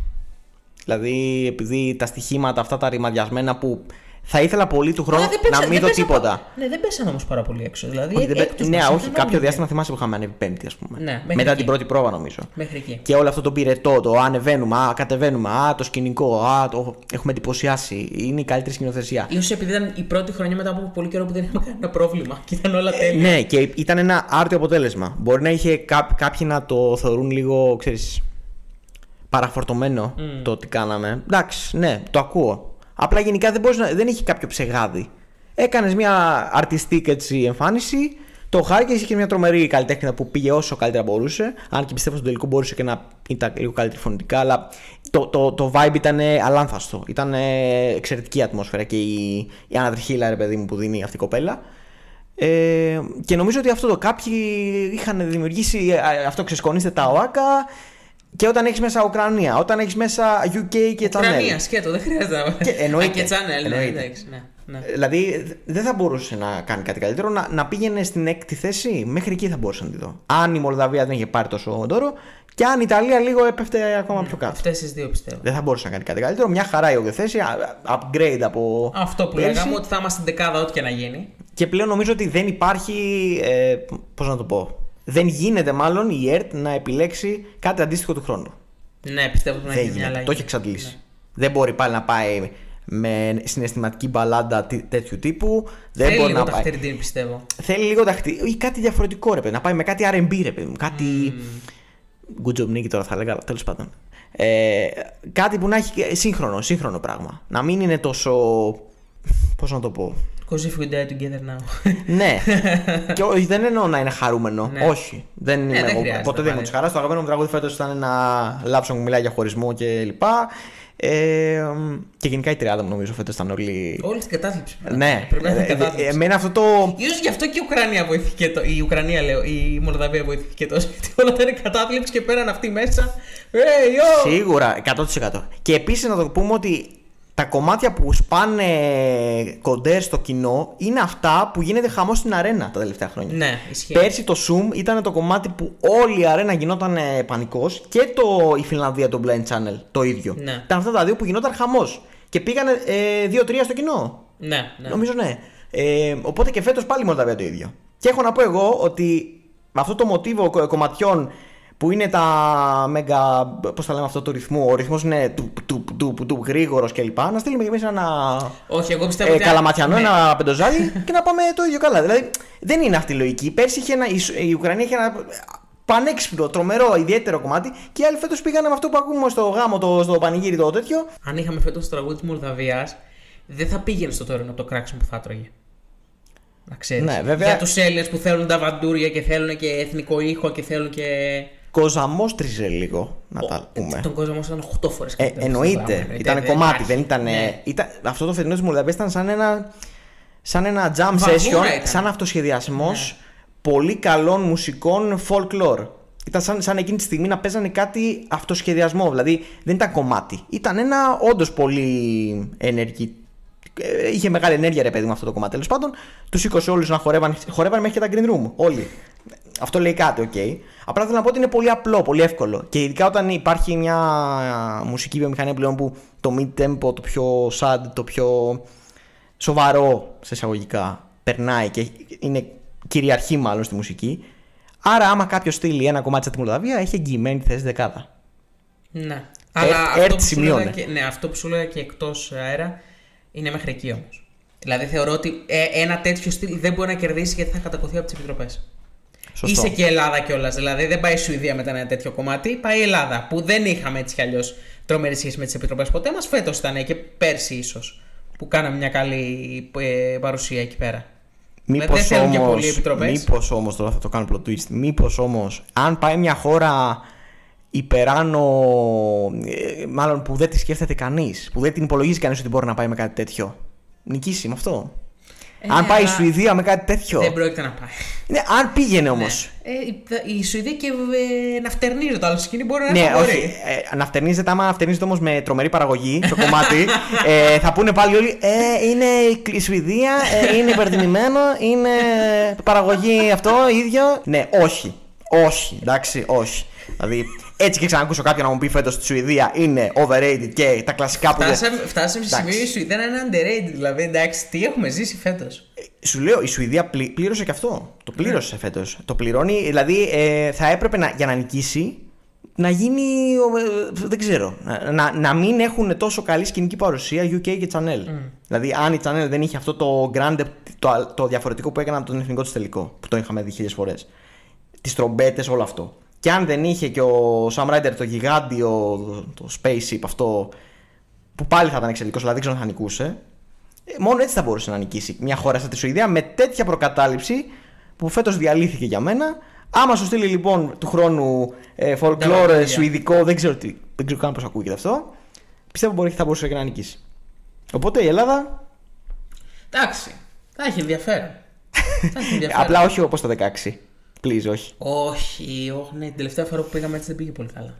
Δηλαδή επειδή τα στοιχήματα αυτά τα ρημαδιασμένα που θα ήθελα πολύ του χρόνου
Α, δεν πέσα-
να μην
δεν
δω
πέσα
τίποτα.
πα- Ναι, δεν πέσαν όμως πάρα πολύ έξω. Δηλαδή,
Όχι, δεν πέ-
έκτος
ναι,
μας
όχι,
ήταν
κάποιο
όλοι.
διάστημα θυμάσαι που είχαμε ανέβει πέμπτη, ας πούμε.
Ναι, μέχρι
Μετά
εκεί.
την πρώτη πρόβα, νομίζω.
Μέχρι εκεί.
Και όλο αυτό το πυρετό, το ανεβαίνουμε, α, κατεβαίνουμε, α, το σκηνικό, α, το έχουμε εντυπωσιάσει. Είναι η καλύτερη σκηνοθεσία.
σω επειδή ήταν η πρώτη χρονιά μετά από πολύ καιρό που δεν είχαμε κανένα πρόβλημα και ήταν όλα τέλεια.
Ναι, και ήταν ένα άρτιο αποτέλεσμα. Μπορεί να είχε κά- κάποιοι να το θεωρούν λίγο, ξέρεις, παραφορτωμένο το τι κάναμε. Εντάξει, ναι, το ακούω. Απλά γενικά δεν, μπορείς να, δεν έχει κάποιο ψεγάδι. Έκανες μια αρτιστική έτσι, εμφάνιση, το χάρηκες, είχες και μια τρομερή καλλιτέχνη που πήγε όσο καλύτερα μπορούσε. Αν και πιστεύω στο τελικό μπορούσε και να ήταν λίγο καλύτερη φωνητικά, αλλά το, το, το vibe ήταν αλάνθαστο. Ήταν εξαιρετική η ατμόσφαιρα και η, η ανατριχίλα, ρε παιδί μου, που δίνει αυτή η κοπέλα. Ε, και νομίζω ότι αυτό το κάποιοι είχαν δημιουργήσει, ε, αυτό ξεσκονίστε τα ΟΑΚΑ και όταν έχεις μέσα Ουκρανία, όταν έχεις μέσα UK και Channel.
Ουκρανία, σκέτο, δεν χρειάζεται να
Και εννοείται.
Α, και channel, ναι,
Εννοείται.
εντάξει, ναι, ναι.
Δηλαδή δεν θα μπορούσε να κάνει κάτι καλύτερο. Να, να πήγαινε στην έκτη θέση, μέχρι εκεί θα μπορούσε να τη δω. Αν η Μολδαβία δεν είχε πάρει τόσο δώρο και αν η Ιταλία λίγο έπεφτε ακόμα πιο κάτω.
Αυτές τις δύο πιστεύω.
Δεν θα μπορούσε να κάνει κάτι καλύτερο. Μια χαρά η 8η θέση, α- upgrade από.
Αυτό που
πέρσι.
λέγαμε ότι θα είμαστε στην δεκάδα, ό,τι και να γίνει.
Και πλέον νομίζω ότι δεν υπάρχει. Ε, Πώς να το πω. Δεν γίνεται μάλλον η ΕΡΤ να επιλέξει κάτι αντίστοιχο του χρόνου.
Ναι, πιστεύω ότι να
δεν
γίνει μια
γίνεται.
αλλαγή.
Το έχει εξαντλήσει. Δεν μπορεί πάλι να πάει με συναισθηματική μπαλάντα τι- τέτοιου τύπου. Δεν
Θέλει
μπορεί
λίγο
να πάει.
ταχτερντίν, πιστεύω.
Θέλει λίγο ταχτή. ή κάτι διαφορετικό ρε παιδί. Να πάει με κάτι RB ρε παιδί μου. Κάτι. Good job Nicky τώρα θα έλεγα, αλλά τέλος πάντων. Ε, κάτι που να έχει και σύγχρονο, σύγχρονο πράγμα. Να μην είναι τόσο. Πώς να το πω.
Cause if we die together now.
ναι. [LAUGHS] και όχι, δεν εννοώ να είναι χαρούμενο.
Ναι.
Όχι. Δεν είμαι
δεν
εγώ.
χρειάζεται
Ποτέ δεν
πάλι.
ήμουν τη χαρά. Το αγαπημένο μου τραγούδι φέτος ήταν ένα love song που μιλάει για χωρισμό κλπ. Ε, και γενικά η τριάδα μου νομίζω φέτος ήταν όλοι.
Όλη την κατάθλιψη.
ναι.
Πρέπει να είναι
Ε, ε,
κατάθλιψη.
εμένα αυτό το.
Ίσως γι' αυτό και η Ουκρανία βοηθήθηκε το. Η Ουκρανία λέω, η Μολδαβία βοηθήθηκε τόσο. Γιατί όλα ήταν κατάθλιψη και πέραν αυτοί μέσα. Hey, yo!
Σίγουρα, 100%. Και επίσης να το πούμε ότι τα κομμάτια που σπάνε κοντέρ στο κοινό είναι αυτά που γίνεται χαμός στην αρένα τα τελευταία χρόνια.
Ναι, ισχύει.
Πέρσι το Zoom ήταν το κομμάτι που όλη η αρένα γινόταν πανικός και το, η Φιλανδία το Blind Channel το ίδιο.
Ναι.
Ήταν αυτά τα δύο που γινόταν χαμός. Και πήγανε ε, 2-3 στο κοινό.
Ναι, ναι.
Νομίζω ναι. Ε, οπότε και φέτος πάλι η Μολδαβία το ίδιο. Και έχω να πω εγώ ότι με αυτό το μοτίβο κο- κομματιών που είναι τα μέγα. Πώς θα λέμε αυτό το ρυθμό. Ο ρυθμός είναι του, του, του, του, του γρήγορος κλπ. Να στείλουμε και εμείς ένα.
Όχι, εγώ πιστεύω
Ε,
ότι.
καλαματιανό,
Ναι.
ένα πεντοζάλι και να πάμε το ίδιο καλά. Δηλαδή δεν είναι αυτή η λογική. Πέρσι είχε ένα, η, Σ- η Ουκρανία είχε ένα πανέξυπνο, τρομερό, ιδιαίτερο κομμάτι και οι άλλοι φέτος πήγανε με αυτό που ακούμε στο γάμο, το, στο πανηγύρι το τέτοιο.
Αν είχαμε φέτος το τραγούδι της Μολδαβίας, δεν θα πήγαινε στο τωρινό από το κράξιμο που θα έτρωγε. Να ξέρεις.
Ναι, βέβαια.
Για τους Έλληνες που θέλουν τα βαντούρια και θέλουν και εθνικό ήχο και θέλουν και.
Κοζαμόστριζε λίγο, να τα πούμε.
Τον κόσμο ήταν 8 φορές
Ε, εννοείται. Ήταν κομμάτι, δεν ήταν.
Ναι.
ήταν αυτό το φετινό της Μολδαβίας ήταν σαν ένα, σαν ένα jam
Βαβούρα
session,
ήταν.
σαν αυτοσχεδιασμός
Ναι.
πολύ καλών μουσικών folklore. Ήταν σαν, σαν εκείνη τη στιγμή να παίζανε κάτι αυτοσχεδιασμό. Δηλαδή δεν ήταν κομμάτι. Ήταν ένα όντως πολύ ενεργητικό ε, είχε μεγάλη ενέργεια ρε παιδί μου αυτό το κομμάτι τέλος πάντων. Τους σήκωσε όλους να χορεύαν, χορεύαν μέχρι και τα green room. Όλοι. Αυτό λέει κάτι, οκ. Απλά θέλω να πω ότι είναι πολύ απλό, πολύ εύκολο. Και ειδικά όταν υπάρχει μια μουσική βιομηχανία πλέον που το mid tempo, το πιο sad, το πιο σοβαρό σε εισαγωγικά περνάει και είναι κυριαρχεί μάλλον στη μουσική. Άρα, άμα κάποιος στείλει ένα κομμάτι της Μολδαβίας, έχει εγγυημένη τη θέση δεκάδα.
Ναι. Αλλά
Ε,
αυτό,
έτσι
που σου λέγα
σημειώνε.
και, ναι, αυτό που σου λέγα και εκτός αέρα είναι μέχρι εκεί όμως. Δηλαδή θεωρώ ότι ε, ένα τέτοιο στυλ δεν μπορεί να κερδίσει γιατί θα κατακωθεί από τις επιτροπές.
Σωστό.
Είσαι και Ελλάδα κιόλας. Δηλαδή δεν πάει η Σουηδία μετά ένα τέτοιο κομμάτι, πάει η Ελλάδα. Που δεν είχαμε έτσι κι αλλιώς τρομερή σχέση με τις επιτροπές ποτέ μας. Φέτος ήταν και πέρσι ίσως. Που κάναμε μια καλή ε, παρουσία εκεί πέρα.
Μήπως
δεν θέλουν και
όμως,
πολλοί επιτροπές.
μήπως όμως, τώρα θα το κάνω plot twist, μήπως όμως, αν πάει μια χώρα υπεράνω, ε, μάλλον που δεν τη σκέφτεται κανείς, που δεν την υπολογίζει κανείς ότι μπορεί να πάει με κάτι τέτοιο, νικήσει με αυτό.
Ε,
αν πάει η
αλλά
Σουηδία με κάτι τέτοιο.
Δεν πρόκειται να πάει.
Ναι, αν πήγαινε όμως.
Ε, η- η Σουηδία και ε, να φτερνίζει το άλλο σκηνή μπορεί να
Ναι,
είναι φαβορή.
όχι. Ε, να φτερνίζεται, άμα φτερνίζεται όμως με τρομερή παραγωγή το κομμάτι, ε, θα πούνε πάλι όλοι Ε, είναι η Σουηδία, ε, είναι υπερτιμημένο, είναι παραγωγή αυτό, ίδιο. Ναι, όχι. Όχι, εντάξει, όχι. Δηλαδή, έτσι και ξανακούσω κάποιον να μου πει φέτος στη Σουηδία είναι overrated και τα κλασικά που. δεν-
Φτάσαμε, φτάσαμε σε
Εντάξει.
σημείο η Σουηδία να είναι underrated. Δηλαδή, εντάξει, τι έχουμε ζήσει φέτος;
Σου λέω, η Σουηδία πλη- πλήρωσε και αυτό. Το πλήρωσε φέτος. Το πληρώνει, δηλαδή ε, θα έπρεπε να, για να νικήσει να γίνει. ε, δεν ξέρω. Να, να, να μην έχουν τόσο καλή σκηνική παρουσία UK και Channel. Δηλαδή, αν η Channel δεν είχε αυτό το grande, το, το διαφορετικό που έκαναν από τον εθνικό της τελικό, που το είχαμε δει χίλιες φορές. Τις τρομπέτες, όλο αυτό. Και αν δεν είχε και ο Sam Ryder το γιγάντιο, το spaceship αυτό, που πάλι θα ήταν εξαιρετικός, αλλά δεν ξέρω αν θα νικούσε. Ε, Μόνο έτσι θα μπορούσε να νικήσει μια χώρα σαν τη Σουηδία με τέτοια προκατάληψη που φέτος διαλύθηκε για μένα. Άμα σου στείλει λοιπόν του χρόνου ε, folklore
Τα
ε,
βαγγέλια.
σουηδικό, δεν ξέρω, τι, δεν ξέρω καν πώς ακούγεται αυτό. Πιστεύω μπορεί θα μπορούσε και να νικήσει. Οπότε η Ελλάδα.
Εντάξει, θα έχει ενδιαφέρον. θα έχει [LAUGHS] ενδιαφέρον.
Απλά όχι όπως το 16. Please, όχι.
Όχι, όχι, ναι, την τελευταία φορά που πήγαμε έτσι δεν πήγε πολύ καλά.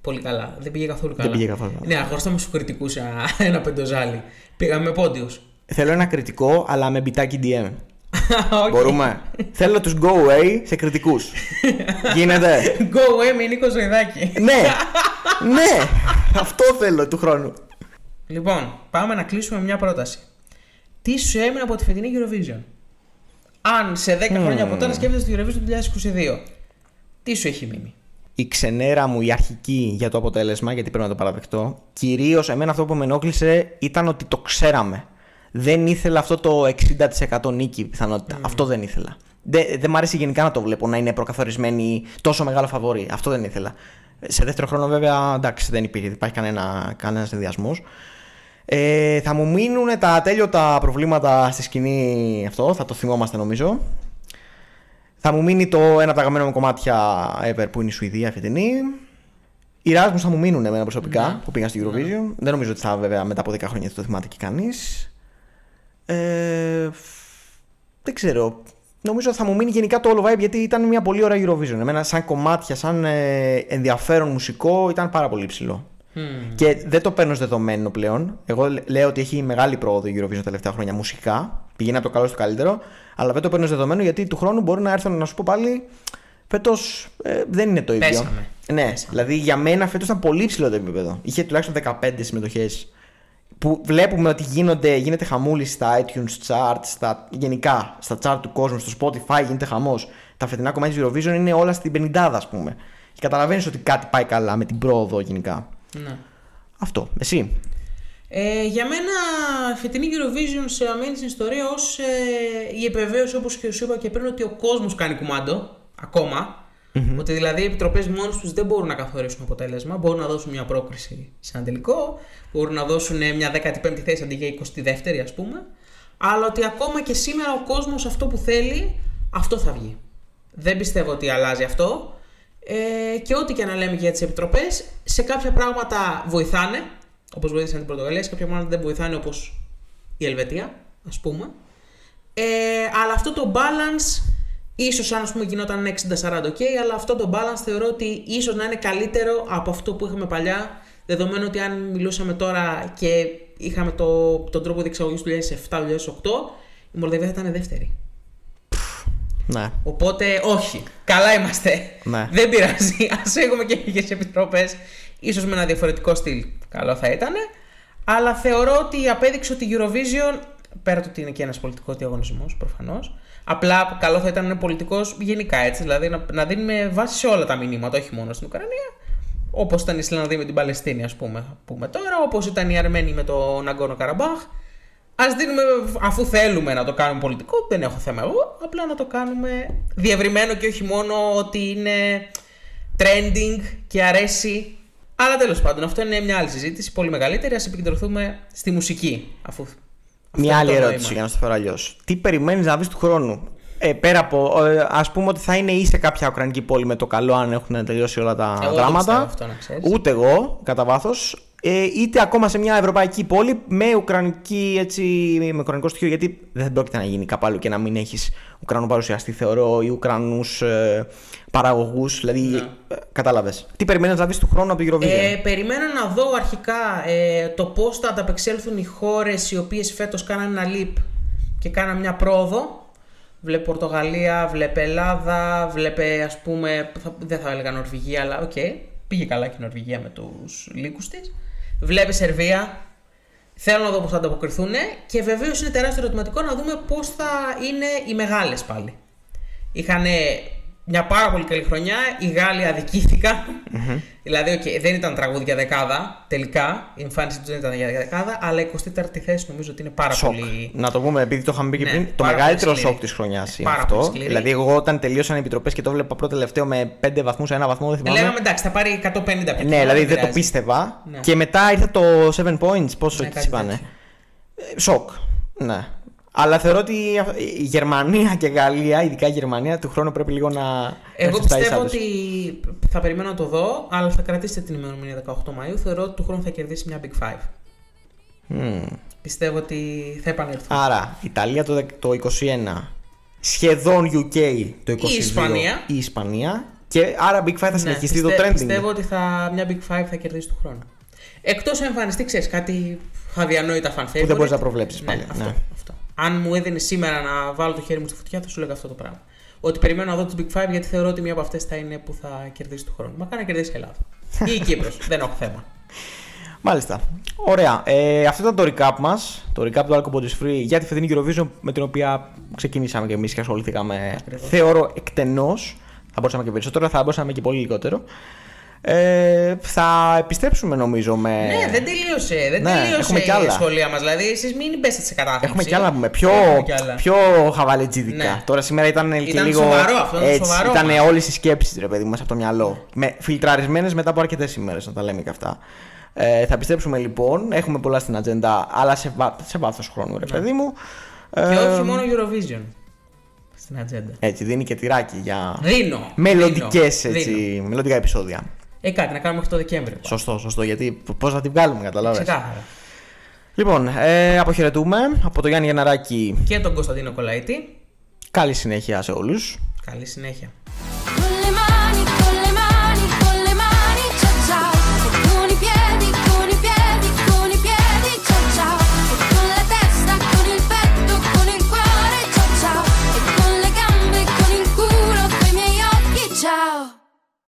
Πολύ καλά. Δεν πήγε καθόλου καλά.
πήγε καθόλου καλά.
Ναι, αγόρασταμε στου κριτικού [LAUGHS] ένα πεντοζάλι. Πήγαμε με πόντιους.
Θέλω ένα κριτικό, αλλά με μπιτάκι DM. [LAUGHS] Μπορούμε. Θέλω τους go away σε κριτικούς. [LAUGHS] Γίνεται.
Go away με Νίκο Ζωηδάκη.
ναι, ναι. Αυτό θέλω του χρόνου.
Λοιπόν, πάμε να κλείσουμε μια πρόταση. Τι σου έμεινε από τη φετινή Eurovision; Αν σε 10 χρόνια από τώρα σκέφτεσαι τη Eurovision του 2022, τι σου έχει μείνει;
η ξενέρα μου, η αρχική για το αποτέλεσμα, γιατί πρέπει να το παραδεχτώ, κυρίως εμένα αυτό που με ενόχλησε ήταν ότι το ξέραμε. Δεν ήθελα αυτό το 60% νίκη πιθανότητα. Αυτό δεν ήθελα. Δεν, δεν μ' αρέσει γενικά να το βλέπω να είναι προκαθορισμένη τόσο μεγάλο φαβόρη. Αυτό δεν ήθελα. Σε δεύτερο χρόνο, βέβαια, εντάξει, δεν υπήρχε, δεν υπάρχει κανένα, κανένας συνδυασμός. Ε, θα μου μείνουν τα ατέλειωτα προβλήματα στη σκηνή αυτό, θα το θυμόμαστε νομίζω. Θα μου μείνει το ένα από τα αγαπημένα μου κομμάτια ever που είναι η Σουηδία η φετινή. Οι Rasmus θα μου μείνουν εμένα προσωπικά
Ναι.
που πήγαν στη Eurovision. Δεν νομίζω ότι θα βέβαια μετά από 10 χρόνια θα το θυμάται και κανείς. Ε, δεν ξέρω. Νομίζω ότι θα μου μείνει γενικά το όλο vibe γιατί ήταν μια πολύ ωραία Eurovision. Εμένα, σαν κομμάτια, σαν ε, ενδιαφέρον μουσικό, ήταν πάρα πολύ ψηλό. Και δεν το παίρνω ως δεδομένο πλέον. Εγώ λέ- λέω ότι έχει μεγάλη πρόοδο η Eurovision τα τελευταία χρόνια μουσικά. Πηγαίνει από το καλό στο καλύτερο. Αλλά δεν το παίρνω ως δεδομένο γιατί του χρόνου μπορεί να έρθω να σου πω πάλι. Φέτος δεν είναι το ίδιο.
Πέσαμε.
Ναι, δηλαδή για μένα φέτος ήταν πολύ ψηλό το επίπεδο. Είχε τουλάχιστον 15 συμμετοχές. Που βλέπουμε ότι γίνονται, γίνεται χαμούλη στα iTunes charts, στα, γενικά στα chart του κόσμου, στο Spotify γίνεται χαμός. Τα φετινά κομμάτια της Eurovision είναι όλα στην 50, ας πούμε. Και καταλαβαίνεις ότι κάτι πάει καλά με την πρόοδο γενικά.
Ναι.
Αυτό. Εσύ.
Ε, για μένα η φετινή Eurovision σε αμένει στην ιστορία ως ε, η επιβεβαίωση όπως και σου είπα και πριν ότι ο κόσμος κάνει κουμάντο ακόμα. Ότι δηλαδή οι επιτροπές μόνος τους δεν μπορούν να καθορίσουν αποτέλεσμα. Μπορούν να δώσουν μια πρόκριση σε ένα τελικό. Μπορούν να δώσουν ε, μια 15η θέση αντί για 22η ας πούμε. Αλλά ότι ακόμα και σήμερα ο κόσμος αυτό που θέλει αυτό θα βγει. Δεν πιστεύω ότι αλλάζει αυτό. Ε, και ό,τι και να λέμε για τις επιτροπές, σε κάποια πράγματα βοηθάνε, όπως βοήθησαν την Πορτογαλία, σε κάποια πράγματα δεν βοηθάνε, όπως η Ελβετία, ας πούμε. Ε, αλλά αυτό το balance, ίσως αν ας πούμε γινόταν 60-40, ok, αλλά αυτό το balance θεωρώ ότι ίσως να είναι καλύτερο από αυτό που είχαμε παλιά. Δεδομένου ότι αν μιλούσαμε τώρα και είχαμε το, τον τρόπο διεξαγωγής του 2007-2008, η Μολδαβία θα ήταν δεύτερη.
Ναι.
Οπότε, όχι. Καλά είμαστε.
Ναι.
Δεν πειράζει. [LAUGHS] Α έχουμε και λίγε επιτροπές. ίσως με ένα διαφορετικό στυλ. Καλό θα ήταν. Αλλά θεωρώ ότι απέδειξε ότι η Eurovision, πέρα του ότι είναι και ένας πολιτικός διαγωνισμός προφανώς, απλά καλό θα ήταν να είναι πολιτικός γενικά έτσι. Δηλαδή να, να δίνουμε βάση σε όλα τα μηνύματα, όχι μόνο στην Ουκρανία. Όπως ήταν η Ισλανδοί με την Παλαιστίνη, ας πούμε, πούμε τώρα, όπως ήταν οι Αρμένοι με τον Αγκόνο Καραμπάχ. Α δίνουμε, αφού θέλουμε να το κάνουμε πολιτικό, δεν έχω θέμα εγώ. Απλά να το κάνουμε διευρυμένο και όχι μόνο ότι είναι trending και αρέσει. Αλλά τέλος πάντων, αυτό είναι μια άλλη συζήτηση, πολύ μεγαλύτερη. Α επικεντρωθούμε στη μουσική. Αφού αυτό
Μια
είναι
άλλη
το
ερώτηση
νόημα.
για να στο φέρω αλλιώς. Τι περιμένεις να δεις του χρόνου; Ε, πέρα από. Ε, Α πούμε ότι θα είναι ή σε κάποια ουκρανική πόλη με το καλό, αν έχουν τελειώσει όλα τα
Εγώ δεν
δράματα.
πιστεύω αυτό, να ξέρεις.
Ούτε εγώ, κατά βάθος. Ε, είτε ακόμα σε μια ευρωπαϊκή πόλη με, ουκρανική, έτσι, με ουκρανικό στοιχείο. Γιατί δεν πρόκειται να γίνει κάπου άλλο και να μην έχεις Ουκρανό παρουσιαστή, θεωρώ, ή Ουκρανούς ε, παραγωγούς. Δηλαδή, ε, κατάλαβες. Τι περιμένεις να δεις του χρόνου από το Eurovision;
Ε, περιμένω να δω αρχικά ε, το πώς θα ανταπεξέλθουν οι χώρες οι οποίες φέτος κάνανε ένα leap και κάναν μια πρόοδο. Βλέπε Πορτογαλία, βλέπε Ελλάδα, βλέπε ας πούμε, θα, δεν θα έλεγα Νορβηγία, αλλά οκ, πήγε καλά και η Νορβηγία με τους λύκους της. Βλέπε Σερβία, θέλω να δω πώς θα ανταποκριθούν και βεβαίως είναι τεράστιο ερωτηματικό να δούμε πώς θα είναι οι μεγάλες πάλι. Είχαν μια πάρα πολύ καλή χρονιά. Οι Γάλλοι αδικήθηκαν. Δηλαδή, okay, δεν ήταν τραγούδι για δεκάδα τελικά. Η εμφάνιση τους δεν ήταν για δεκάδα. Αλλά η 24η θέση νομίζω ότι είναι πάρα
Σοκ.
πολύ.
Να το πούμε, επειδή το είχαμε πει και
Ναι,
πριν, το
πάρα
μεγαλύτερο
πολύ σκληρή.
σοκ της χρονιάς είναι
Πάρα πολύ
αυτό.
σκληρή.
Δηλαδή, εγώ όταν τελείωσαν οι επιτροπές και το βλέπα πρώτο τελευταίο με 5 βαθμούς, ένα βαθμό, δεν θυμάμαι.
Λέγαμε εντάξει, θα πάρει 150 πια.
ναι, δηλαδή δεν το
πειράζει.
πίστευα.
Ναι.
Και μετά ήρθε το 7 points, πόσο
Ναι,
ναι,
κάτι
είπανε.
τέτοιο.
Ε, Σοκ. Ναι. Αλλά θεωρώ ότι η Γερμανία και η Γαλλία, ειδικά η Γερμανία, του χρόνου πρέπει λίγο να.
Εγώ
έρθει στα ίσα
πιστεύω
τους.
ότι θα περιμένω να το δω, αλλά θα κρατήσετε την ημερομηνία 18 Μαΐου. Θεωρώ ότι του χρόνου θα κερδίσει μια Big Five.
Μμμ.
Πιστεύω ότι θα επανέλθουν.
Άρα, Ιταλία το, δεκ- το 21. Σχεδόν UK το 22.
Η Ισπανία.
Η Ισπανία. Και άρα Big Five θα συνεχιστεί
Ναι, πιστε-
το trending.
Πιστεύω ότι θα, μια Big Five θα κερδίσει του χρόνου. Εκτός αν εμφανιστεί, ξέρεις κάτι αδιανόητα fan favorite.
δεν μπορείς να προβλέψεις
Ναι,
πάλι,
Αυτό,
ναι.
Αυτό. Αν μου έδινε σήμερα να βάλω το χέρι μου στη φωτιά, θα σου λέγα αυτό το πράγμα. Ότι περιμένω να δω τις Big Five γιατί θεωρώ ότι μία από αυτές θα είναι που θα κερδίσει του χρόνου. Μα κάνει να κερδίσει η Ελλάδα. [LAUGHS] Ή η Κύπρος. δεν έχω θέμα.
Μάλιστα. Ωραία. Ε, αυτό ήταν το recap μας. Το recap του Alco Bodies Free για τη φετινή Eurovision με την οποία ξεκινήσαμε και εμείς και ασχοληθήκαμε.
Ακριβώς.
Θεωρώ εκτενώς. Θα μπορούσαμε και περισσότερο, θα μπορούσαμε και πολύ λιγότερο. Ε, θα επιστρέψουμε νομίζω με.
ναι, δεν τελείωσε. Δεν
Ναι,
τελείωσε
έχουμε κι
η
άλλα.
σχολεία μας. Δηλαδή, εσείς μην πέσετε σε κατάθλιψη.
Έχουμε κι άλλα να πούμε. Πιο,
Έχουμε κι άλλα.
πιο χαβαλετζίδικα.
Ναι.
Τώρα σήμερα ήταν, και
Ήταν
λίγο.
σοβαρό αυτό, ήταν
έτσι,
σοβαρό
Ήταν
μας.
όλες οι σκέψεις, ρε παιδί μα από το μυαλό. Με φιλτραρισμένες μετά από αρκετές ημέρες, να τα λέμε και αυτά. Ε, θα επιστρέψουμε λοιπόν. Έχουμε πολλά στην ατζέντα, αλλά σε, βά- σε βάθος χρόνου, ρε παιδί μου.
Ναι. Και
Ε,
όχι μόνο Eurovision στην ατζέντα.
Έτσι, δίνει και τυράκι για
Δίνω.
μελλοντικές
δίνω, δίνω.
μελλοντικά επεισόδια.
Ε, κάτι να κάνουμε μέχρι το Δεκέμβριο.
Σωστό, σωστό. Γιατί πώς θα την βγάλουμε, καταλάβες.
Ξεκάθαρα.
Λοιπόν, ε, αποχαιρετούμε από το Γιάννη Γενναράκη.
Και τον Κωνσταντίνο Κολαίτη.
Καλή συνέχεια σε όλους.
Καλή συνέχεια.